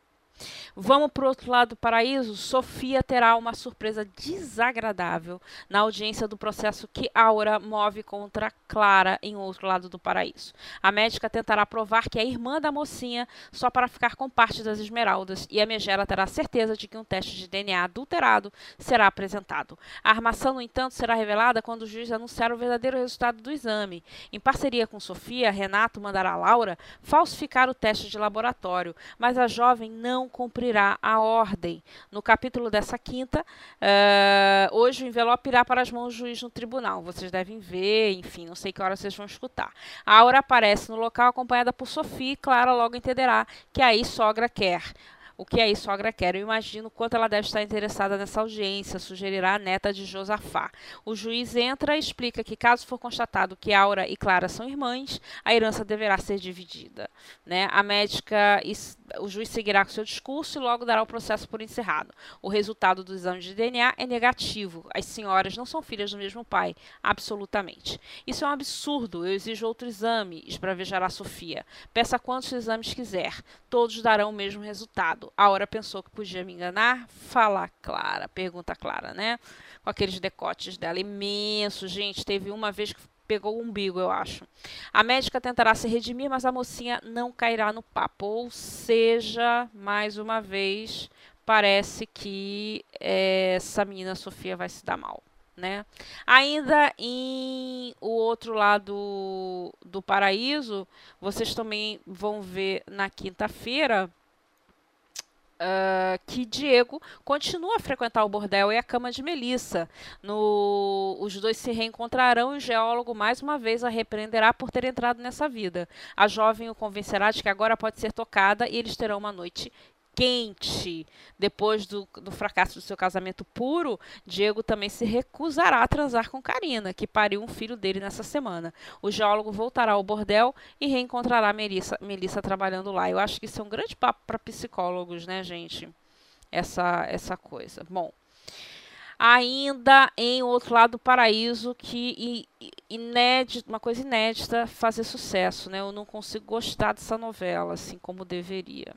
Speaker 1: Vamos para o outro lado do paraíso? Sofia terá uma surpresa desagradável na audiência do processo que Aura move contra Clara em outro lado do paraíso. A médica tentará provar que é irmã da mocinha só para ficar com parte das esmeraldas e a megera terá certeza de que um teste de DNA adulterado será apresentado. A armação, no entanto, será revelada quando o juiz anunciar o verdadeiro resultado do exame. Em parceria com Sofia, Renato mandará Laura falsificar o teste de laboratório, mas a jovem não cumprirá a ordem. No capítulo dessa quinta, uh, hoje o envelope irá para as mãos do juiz no tribunal. Vocês devem ver, enfim, não sei que hora vocês vão escutar. A Aura aparece no local acompanhada por Sofia e Clara logo entenderá que aí sogra quer o que a sogra quer. Eu imagino quanto ela deve estar interessada nessa audiência, sugerirá a neta de Josafá. O juiz entra e explica que, caso for constatado que Aura e Clara são irmãs, a herança deverá ser dividida. Né? A médica, o juiz seguirá com seu discurso e logo dará o processo por encerrado. O resultado do exame de DNA é negativo. As senhoras não são filhas do mesmo pai, absolutamente. Isso é um absurdo. Eu exijo outro exame, esbravejará Sofia. Peça quantos exames quiser. Todos darão o mesmo resultado. A hora pensou que podia me enganar? Fala Clara, pergunta Clara, né? Com aqueles decotes dela imensos, gente. Teve uma vez que pegou o umbigo, eu acho. A médica tentará se redimir, mas a mocinha não cairá no papo. Ou seja, mais uma vez, parece que é, essa menina Sofia vai se dar mal. Né? Ainda em o outro lado do paraíso, vocês também vão ver na quinta-feira Uh, que Diego continua a frequentar o bordel e a cama de Melissa. No, os dois se reencontrarão e o geólogo mais uma vez a repreenderá por ter entrado nessa vida. A jovem o convencerá de que agora pode ser tocada e eles terão uma noite quente. Depois do, do, fracasso do seu casamento puro, Diego também se recusará a transar com Karina, que pariu um filho dele nessa semana. O geólogo voltará ao bordel e reencontrará Melissa, Melissa trabalhando lá. Eu acho que isso é um grande papo para psicólogos, né, gente? Essa, essa coisa. Bom, ainda em outro lado do paraíso que inédito, uma coisa inédita fazer sucesso, né? Eu não consigo gostar dessa novela assim como deveria.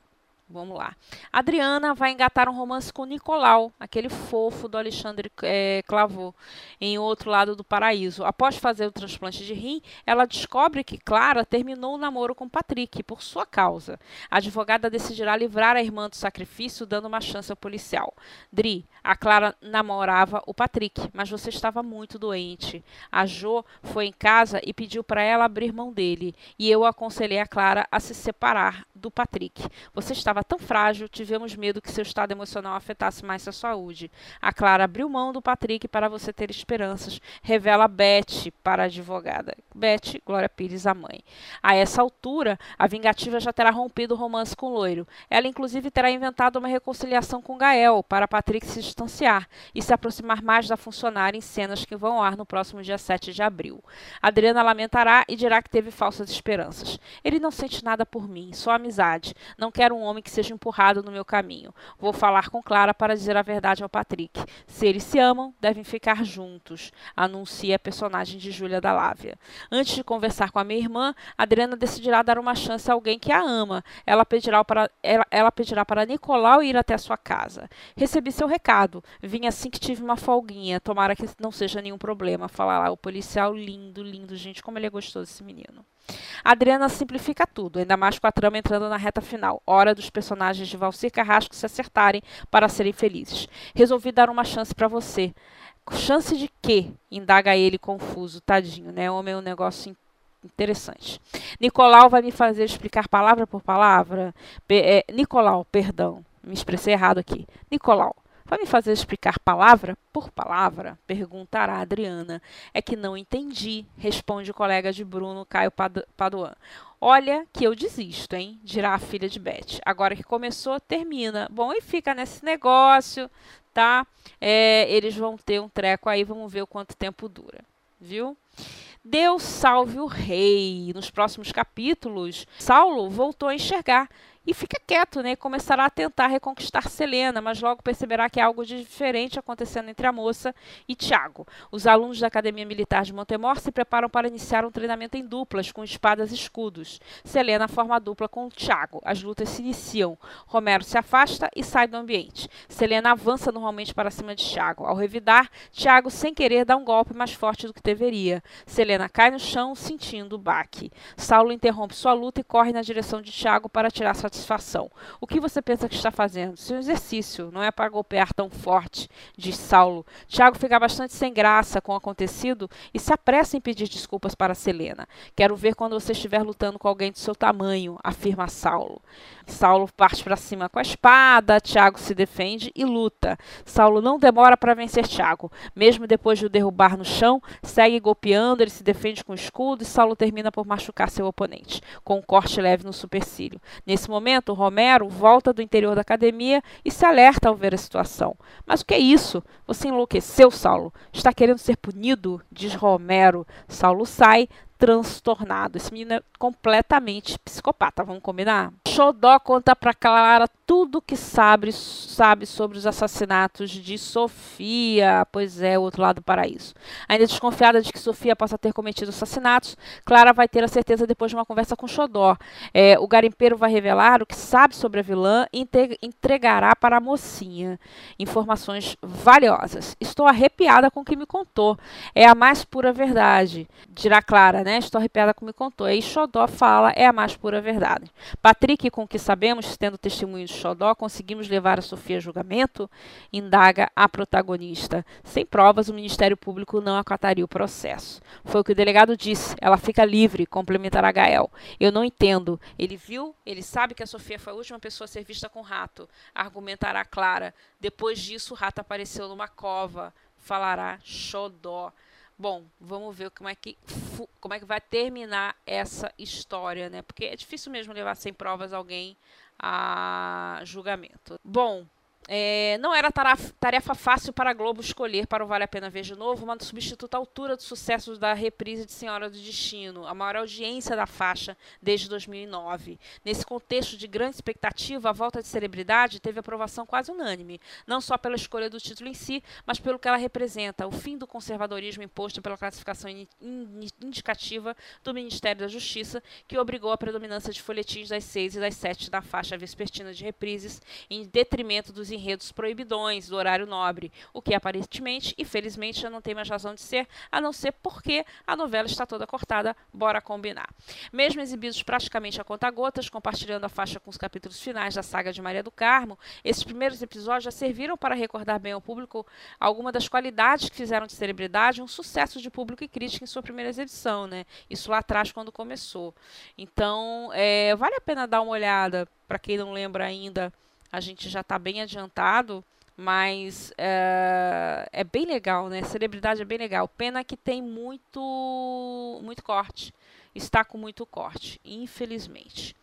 Speaker 1: Vamos lá. Adriana vai engatar um romance com Nicolau, aquele fofo do Alexandre é, Clavô, em outro lado do paraíso. Após fazer o transplante de rim, ela descobre que Clara terminou o namoro com Patrick por sua causa. A advogada decidirá livrar a irmã do sacrifício, dando uma chance ao policial. Dri, a Clara namorava o Patrick, mas você estava muito doente. A Jo foi em casa e pediu para ela abrir mão dele, e eu aconselhei a Clara a se separar do Patrick. Você estava tão frágil, tivemos medo que seu estado emocional afetasse mais sua saúde. A Clara abriu mão do Patrick para você ter esperanças, revela Beth para a advogada. Beth, Glória Pires, a mãe. A essa altura, a vingativa já terá rompido o romance com o loiro. Ela, inclusive, terá inventado uma reconciliação com Gael para Patrick se distanciar e se aproximar mais da funcionária em cenas que vão ao ar no próximo dia 7 de abril. Adriana lamentará e dirá que teve falsas esperanças. Ele não sente nada por mim, só amizade. Não quero um homem que seja empurrado no meu caminho. Vou falar com Clara para dizer a verdade ao Patrick. Se eles se amam, devem ficar juntos, anuncia a personagem de Júlia da Lávia. Antes de conversar com a minha irmã, Adriana decidirá dar uma chance a alguém que a ama. Ela pedirá para, ela, ela pedirá para Nicolau ir até a sua casa. Recebi seu recado. Vim assim que tive uma folguinha. Tomara que não seja nenhum problema. Fala lá, o policial lindo, lindo. Gente, como ele é gostoso esse menino. Adriana simplifica tudo, ainda mais com a trama entrando na reta final. Hora dos personagens de Valcir Carrasco se acertarem para serem felizes. Resolvi dar uma chance para você. Chance de quê? Indaga ele confuso, tadinho, né? Homem é um negócio interessante. Nicolau vai me fazer explicar palavra por palavra. é, Nicolau, perdão, me expressei errado aqui. Nicolau, Vai me fazer explicar palavra por palavra? Perguntará Adriana. É que não entendi, responde o colega de Bruno, Caio Paduan. Olha que eu desisto, hein? Dirá a filha de Beth. Agora que começou, termina. Bom, e fica nesse negócio, tá? É, eles vão ter um treco aí, vamos ver o quanto tempo dura, viu? Deus salve o rei. Nos próximos capítulos, Saulo voltou a enxergar e fica quieto, né? Começará a tentar reconquistar Selena, mas logo perceberá que há algo de diferente acontecendo entre a moça e Tiago. Os alunos da Academia Militar de Montemor se preparam para iniciar um treinamento em duplas com espadas e escudos. Selena forma a dupla com Tiago. As lutas se iniciam. Romero se afasta e sai do ambiente. Selena avança normalmente para cima de Tiago. Ao revidar, Tiago, sem querer, dá um golpe mais forte do que deveria. Selena cai no chão, sentindo o baque. Saulo interrompe sua luta e corre na direção de Tiago para tirar satisfação satisfação. O que você pensa que está fazendo? Seu exercício não é para golpear tão forte, diz Saulo. Tiago fica bastante sem graça com o acontecido e se apressa em pedir desculpas para Selena. Quero ver quando você estiver lutando com alguém de seu tamanho, afirma Saulo. Saulo parte para cima com a espada, Tiago se defende e luta. Saulo não demora para vencer Tiago. Mesmo depois de o derrubar no chão, segue golpeando, ele se defende com o escudo e Saulo termina por machucar seu oponente, com um corte leve no supercílio. Nesse momento, Romero volta do interior da academia e se alerta ao ver a situação. Mas o que é isso? Você enlouqueceu, Saulo? Está querendo ser punido? Diz Romero. Saulo sai, transtornado. Esse menino é completamente psicopata, vamos combinar? Xodó conta para Clara tudo que sabe, sabe sobre os assassinatos de Sofia, pois é, o outro lado do paraíso. Ainda desconfiada de que Sofia possa ter cometido assassinatos, Clara vai ter a certeza depois de uma conversa com Xodó. É, o garimpeiro vai revelar o que sabe sobre a vilã e entregará para a mocinha informações valiosas. Estou arrepiada com o que me contou. É a mais pura verdade, dirá Clara né? Estou arrepiada como me contou. Aí Xodó fala, é a mais pura verdade. Patrick, com o que sabemos, tendo testemunho de Xodó, conseguimos levar a Sofia a julgamento? Indaga a protagonista. Sem provas, o Ministério Público não acataria o processo. Foi o que o delegado disse. Ela fica livre, complementará Gael. Eu não entendo. Ele viu, ele sabe que a Sofia foi a última pessoa a ser vista com rato. Argumentará Clara. Depois disso, o rato apareceu numa cova. Falará Xodó. Bom, vamos ver como é que como é que vai terminar essa história, né? Porque é difícil mesmo levar sem provas alguém a julgamento. Bom, é, não era tarefa fácil para a Globo escolher para o Vale a Pena Ver de Novo uma substituta à altura do sucesso da reprise de Senhora do Destino, a maior audiência da faixa desde 2009. Nesse contexto de grande expectativa, a volta de celebridade teve aprovação quase unânime, não só pela escolha do título em si, mas pelo que ela representa, o fim do conservadorismo imposto pela classificação indicativa do Ministério da Justiça, que obrigou a predominância de folhetins das seis e das sete da faixa vespertina de reprises, em detrimento dos enredos proibidões do horário nobre, o que aparentemente e felizmente já não tem mais razão de ser, a não ser porque a novela está toda cortada, bora combinar. Mesmo exibidos praticamente a conta-gotas, compartilhando a faixa com os capítulos finais da saga de Maria do Carmo, esses primeiros episódios já serviram para recordar bem ao público alguma das qualidades que fizeram de celebridade um sucesso de público e crítica em sua primeira exibição, né? Isso lá atrás quando começou. Então, é, vale a pena dar uma olhada para quem não lembra ainda a gente já está bem adiantado, mas é, é, bem legal, né? Celebridade é bem legal. Pena que tem muito, muito corte. Está com muito corte, infelizmente.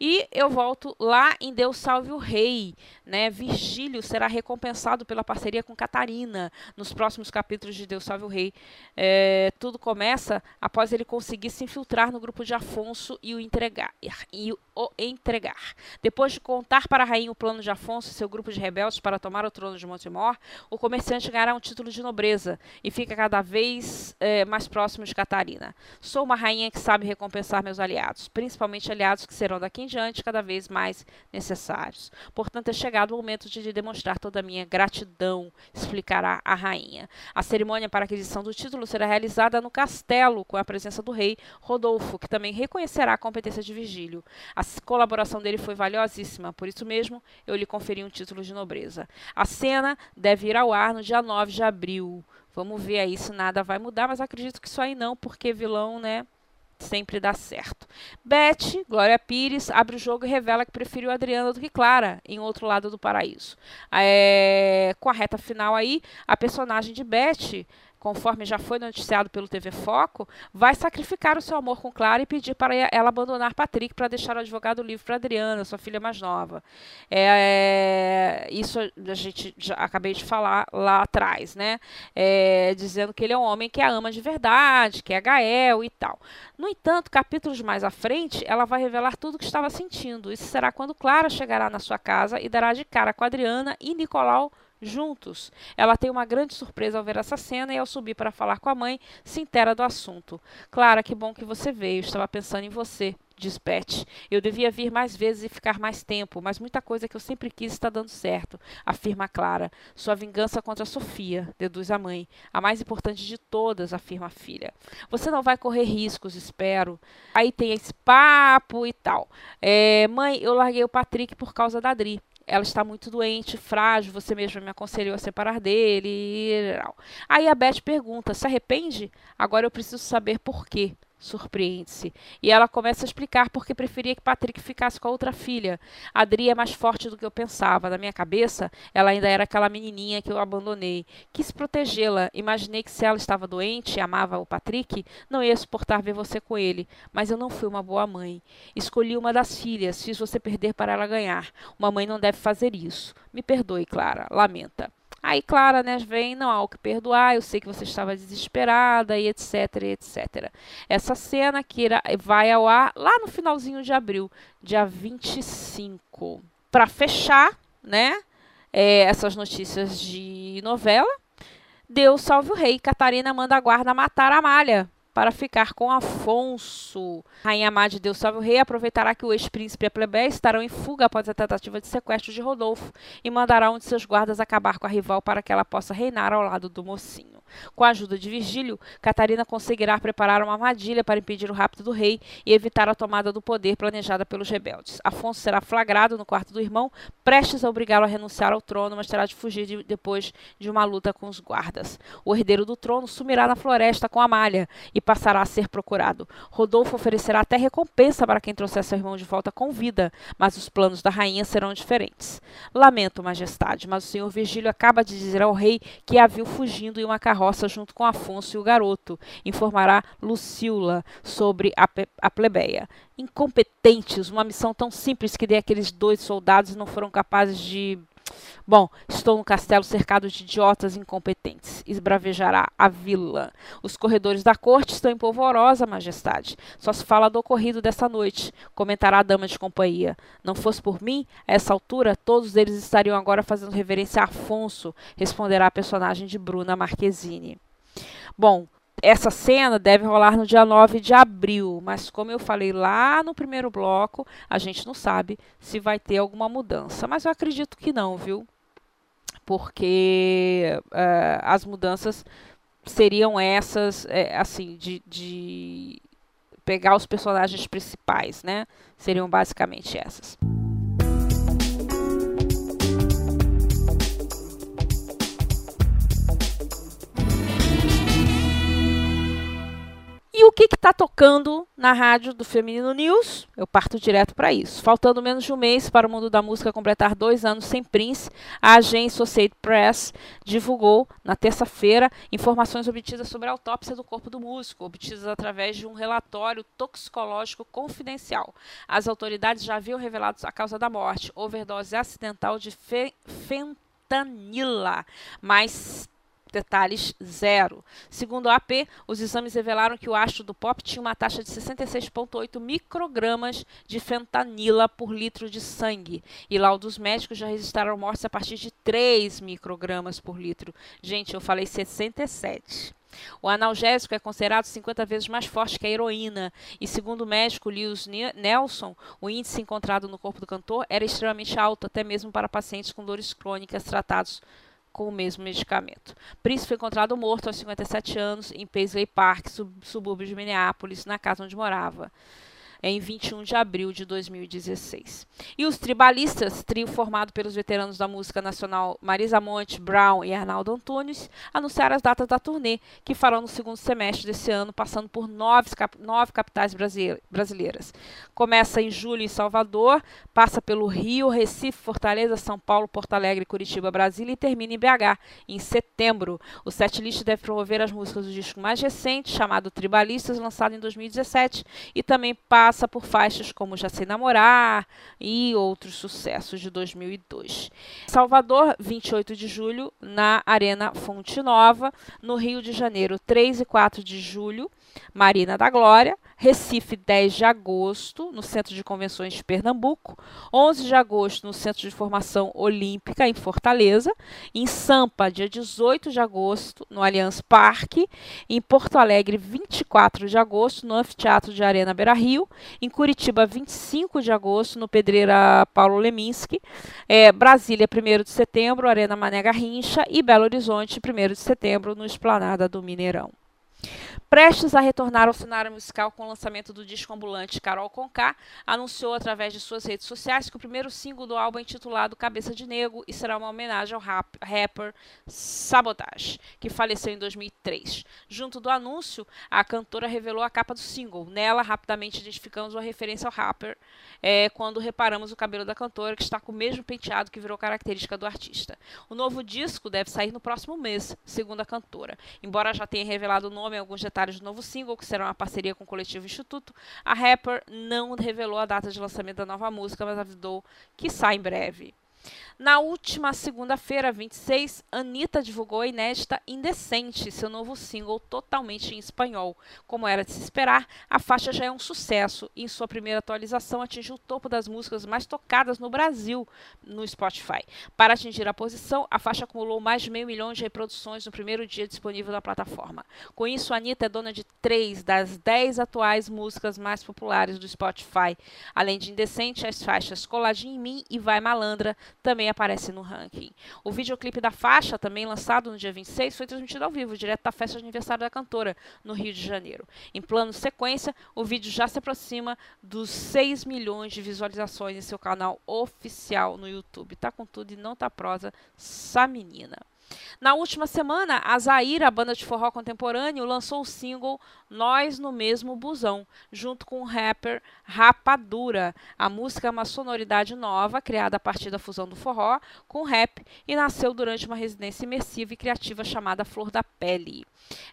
Speaker 1: E eu volto lá em Deus Salve o Rei. Né? Virgílio será recompensado pela parceria com Catarina nos próximos capítulos de Deus Salve o Rei. É, tudo começa após ele conseguir se infiltrar no grupo de Afonso e o entregar. E o entregar. Depois de contar para a rainha o plano de Afonso e seu grupo de rebeldes para tomar o trono de Montemor, o comerciante ganhará um título de nobreza e fica cada vez é, mais próximo de Catarina. Sou uma rainha que sabe recompensar meus aliados, principalmente aliados que serão daqui em diante cada vez mais necessários. Portanto, é chegado o momento de demonstrar toda a minha gratidão, explicará a rainha. A cerimônia para aquisição do título será realizada no castelo, com a presença do rei Rodolfo, que também reconhecerá a competência de Virgílio. A colaboração dele foi valiosíssima, por isso mesmo eu lhe conferi um título de nobreza. A cena deve ir ao ar no dia 9 de abril. Vamos ver aí se nada vai mudar, mas acredito que isso aí não, porque vilão, né? Sempre dá certo. Beth, Glória Pires, abre o jogo e revela que preferiu Adriana do que Clara em Outro Lado do Paraíso. É, com a reta final aí, a personagem de Beth conforme já foi noticiado pelo TV Foco, vai sacrificar o seu amor com Clara e pedir para ela abandonar Patrick para deixar o advogado livre para Adriana, sua filha mais nova. É, isso a gente já acabei de falar lá atrás, né? É, dizendo que ele é um homem que a ama de verdade, que é Gael e tal. No entanto, capítulos mais à frente, ela vai revelar tudo o que estava sentindo. Isso será quando Clara chegará na sua casa e dará de cara com Adriana e Nicolau juntos. Ela tem uma grande surpresa ao ver essa cena e ao subir para falar com a mãe, se intera do assunto. Clara, que bom que você veio, estava pensando em você. Diz Beth. Eu devia vir mais vezes e ficar mais tempo, mas muita coisa que eu sempre quis está dando certo, afirma Clara. Sua vingança contra Sofia, deduz a mãe. A mais importante de todas, afirma a filha. Você não vai correr riscos, espero. Aí tem esse papo e tal. É, mãe, eu larguei o Patrick por causa da Adri ela está muito doente, frágil, você mesma me aconselhou a separar dele. Aí a Beth pergunta: se arrepende? Agora eu preciso saber por quê surpreende-se. E ela começa a explicar porque preferia que Patrick ficasse com a outra filha. A Adri é mais forte do que eu pensava. Na minha cabeça, ela ainda era aquela menininha que eu abandonei. Quis protegê-la. Imaginei que se ela estava doente e amava o Patrick, não ia suportar ver você com ele. Mas eu não fui uma boa mãe. Escolhi uma das filhas, fiz você perder para ela ganhar. Uma mãe não deve fazer isso. Me perdoe, Clara. Lamenta. Aí Clara, né, vem, não há o que perdoar, eu sei que você estava desesperada e etc, e etc. Essa cena que vai ao ar lá no finalzinho de abril, dia 25. Para fechar, né, é, essas notícias de novela, Deus salve o rei, Catarina manda a guarda matar a malha para ficar com Afonso. Rainha Má de Deus Salve o Rei aproveitará que o ex-príncipe e a plebeia estarão em fuga após a tentativa de sequestro de Rodolfo e mandará um de seus guardas acabar com a rival para que ela possa reinar ao lado do mocinho. Com a ajuda de Virgílio, Catarina conseguirá preparar uma armadilha para impedir o rapto do rei e evitar a tomada do poder planejada pelos rebeldes. Afonso será flagrado no quarto do irmão, prestes a obrigá-lo a renunciar ao trono, mas terá de fugir de, depois de uma luta com os guardas. O herdeiro do trono sumirá na floresta com Amália e passará a ser procurado. Rodolfo oferecerá até recompensa para quem trouxer seu irmão de volta com vida, mas os planos da rainha serão diferentes. Lamento, majestade, mas o senhor Virgílio acaba de dizer ao rei que a viu fugindo em uma carroça junto com Afonso e o garoto, informará Lucila sobre a, a plebeia. Incompetentes, uma missão tão simples que dei aqueles dois soldados e não foram capazes de Bom, estou no castelo cercado de idiotas incompetentes. Esbravejará a vila. Os corredores da corte estão em polvorosa, majestade. Só se fala do ocorrido dessa noite, comentará a dama de companhia. Não fosse por mim, a essa altura, todos eles estariam agora fazendo reverência a Afonso, responderá a personagem de Bruna Marquezine. Bom, essa cena deve rolar no dia 9 de abril, mas como eu falei lá no primeiro bloco, a gente não sabe se vai ter alguma mudança. Mas eu acredito que não, viu? Porque uh, as mudanças seriam essas, é, assim, de, de pegar os personagens principais, né? Seriam basicamente essas. Que está tocando na rádio do Feminino News? Eu parto direto para isso. Faltando menos de um mês para o mundo da música completar dois anos sem Prince, a agência Associated Press divulgou na terça-feira informações obtidas sobre a autópsia do corpo do músico, obtidas através de um relatório toxicológico confidencial. As autoridades já haviam revelado a causa da morte, overdose acidental de fe fentanila, mas detalhes zero. Segundo a AP, os exames revelaram que o astro do pop tinha uma taxa de 66,8 microgramas de fentanila por litro de sangue. E laudos médicos já registraram mortes a partir de 3 microgramas por litro. Gente, eu falei 67. O analgésico é considerado 50 vezes mais forte que a heroína, e segundo o médico Lewis Nelson, o índice encontrado no corpo do cantor era extremamente alto, até mesmo para pacientes com dores crônicas tratados com o mesmo medicamento. Prince foi encontrado morto aos 57 anos em Paisley Park, subúrbio de Minneapolis, na casa onde morava em 21 de abril de 2016. E os Tribalistas, trio formado pelos veteranos da música nacional Marisa Monte, Brown e Arnaldo Antunes, anunciaram as datas da turnê, que farão no segundo semestre desse ano, passando por nove, nove capitais brasileiras. Começa em julho em Salvador, passa pelo Rio, Recife, Fortaleza, São Paulo, Porto Alegre, Curitiba, Brasília e termina em BH, em setembro. O setlist deve promover as músicas do disco mais recente, chamado Tribalistas, lançado em 2017, e também passa passa por faixas como Já Sei Namorar e outros sucessos de 2002. Salvador, 28 de julho, na Arena Fonte Nova. No Rio de Janeiro, 3 e 4 de julho, Marina da Glória. Recife, 10 de agosto, no Centro de Convenções de Pernambuco. 11 de agosto, no Centro de Formação Olímpica, em Fortaleza. Em Sampa, dia 18 de agosto, no Allianz Parque. Em Porto Alegre, 24 de agosto, no Anfiteatro de Arena Beira Rio. Em Curitiba, 25 de agosto, no Pedreira Paulo Leminski. É, Brasília, 1 de setembro, Arena Mané Garrincha. E Belo Horizonte, 1 de setembro, no Esplanada do Mineirão. Prestes a retornar ao cenário musical com o lançamento do disco ambulante Carol Conká, anunciou através de suas redes sociais que o primeiro single do álbum é intitulado Cabeça de Negro e será uma homenagem ao rap, rapper Sabotage, que faleceu em 2003. Junto do anúncio, a cantora revelou a capa do single. Nela, rapidamente identificamos uma referência ao rapper, é, quando reparamos o cabelo da cantora, que está com o mesmo penteado que virou característica do artista. O novo disco deve sair no próximo mês, segundo a cantora. Embora já tenha revelado o nome e alguns detalhes detalhes do novo single, que será uma parceria com o coletivo Instituto, a rapper não revelou a data de lançamento da nova música, mas avisou que sai em breve. Na última segunda-feira, 26, Anitta divulgou a inédita Indecente, seu novo single totalmente em espanhol. Como era de se esperar, a faixa já é um sucesso e em sua primeira atualização atingiu o topo das músicas mais tocadas no Brasil no Spotify. Para atingir a posição, a faixa acumulou mais de meio milhão de reproduções no primeiro dia disponível na plataforma. Com isso, Anitta é dona de três das dez atuais músicas mais populares do Spotify. Além de Indecente, as faixas Coladinho em Mim e Vai Malandra também também aparece no ranking. O videoclipe da faixa, também lançado no dia 26, foi transmitido ao vivo, direto da festa de aniversário da cantora, no Rio de Janeiro. Em plano sequência, o vídeo já se aproxima dos 6 milhões de visualizações em seu canal oficial no YouTube. Tá com tudo e não tá prosa, essa menina. Na última semana, a Zaira, a banda de forró contemporâneo, lançou o single Nós no Mesmo Busão, junto com o rapper Rapadura. A música é uma sonoridade nova, criada a partir da fusão do forró com rap e nasceu durante uma residência imersiva e criativa chamada Flor da Pele.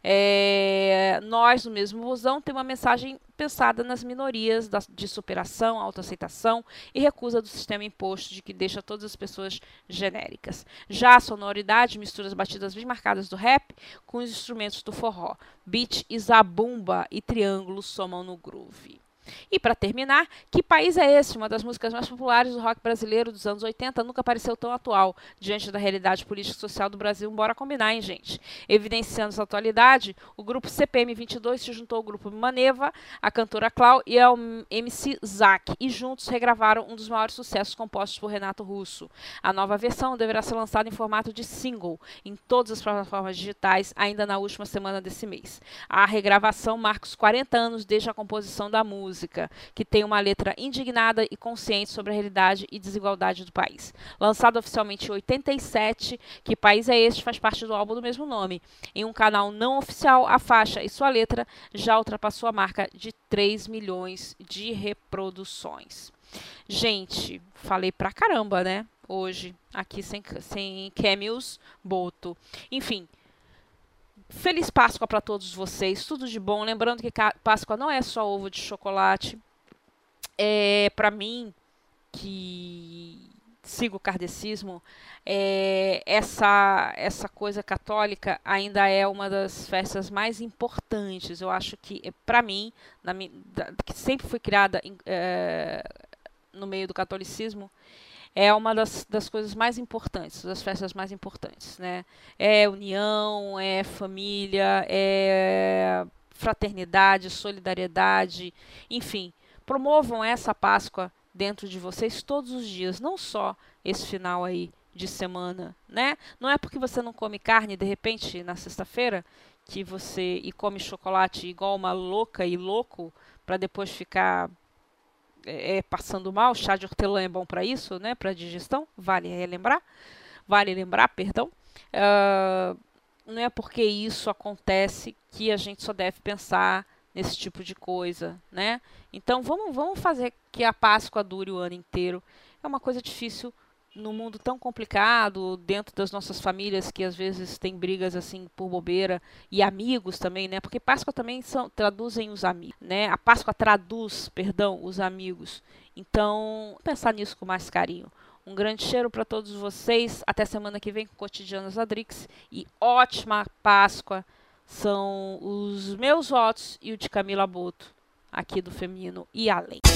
Speaker 1: É, nós no Mesmo Busão tem uma mensagem pensada nas minorias da, de superação, autoaceitação e recusa do sistema imposto de que deixa todas as pessoas genéricas. Já a sonoridade mistura as batidas bem marcadas do rap com os instrumentos do forró. Beat e zabumba e triângulo somam no groove. E para terminar, que país é esse? Uma das músicas mais populares do rock brasileiro dos anos 80 nunca pareceu tão atual diante da realidade política e social do Brasil, embora combinar, hein, gente? Evidenciando essa atualidade, o grupo CPM 22 se juntou ao grupo Maneva, a cantora Clau e ao MC Zack, e juntos regravaram um dos maiores sucessos compostos por Renato Russo. A nova versão deverá ser lançada em formato de single em todas as plataformas digitais ainda na última semana desse mês. A regravação marca os 40 anos desde a composição da música música, que tem uma letra indignada e consciente sobre a realidade e desigualdade do país. Lançado oficialmente em 87, Que País é Este faz parte do álbum do mesmo nome. Em um canal não oficial, a faixa e sua letra já ultrapassou a marca de 3 milhões de reproduções. Gente, falei pra caramba, né? Hoje, aqui sem, sem cameos, boto. Enfim, Feliz Páscoa para todos vocês, tudo de bom. Lembrando que Páscoa não é só ovo de chocolate. É, para mim, que sigo o kardecismo, é, essa, essa coisa católica ainda é uma das festas mais importantes. Eu acho que, é, para mim, na, que sempre fui criada é, no meio do catolicismo, é uma das, das coisas mais importantes, das festas mais importantes, né? É união, é família, é fraternidade, solidariedade, enfim, promovam essa Páscoa dentro de vocês todos os dias, não só esse final aí de semana, né? Não é porque você não come carne de repente na sexta-feira que você e come chocolate igual uma louca e louco para depois ficar é, é, passando mal, chá de hortelã é bom para isso, né? Para digestão, vale lembrar, vale lembrar, perdão. Uh, não é porque isso acontece que a gente só deve pensar nesse tipo de coisa, né? Então vamos, vamos fazer que a Páscoa dure o ano inteiro. É uma coisa difícil no mundo tão complicado, dentro das nossas famílias que às vezes tem brigas assim por bobeira e amigos também, né? Porque Páscoa também são, traduzem os amigos, né? A Páscoa traduz, perdão, os amigos. Então, pensar nisso com mais carinho. Um grande cheiro para todos vocês. Até semana que vem com Cotidianos Adrix e ótima Páscoa. São os meus votos e o de Camila Boto, aqui do Feminino e além.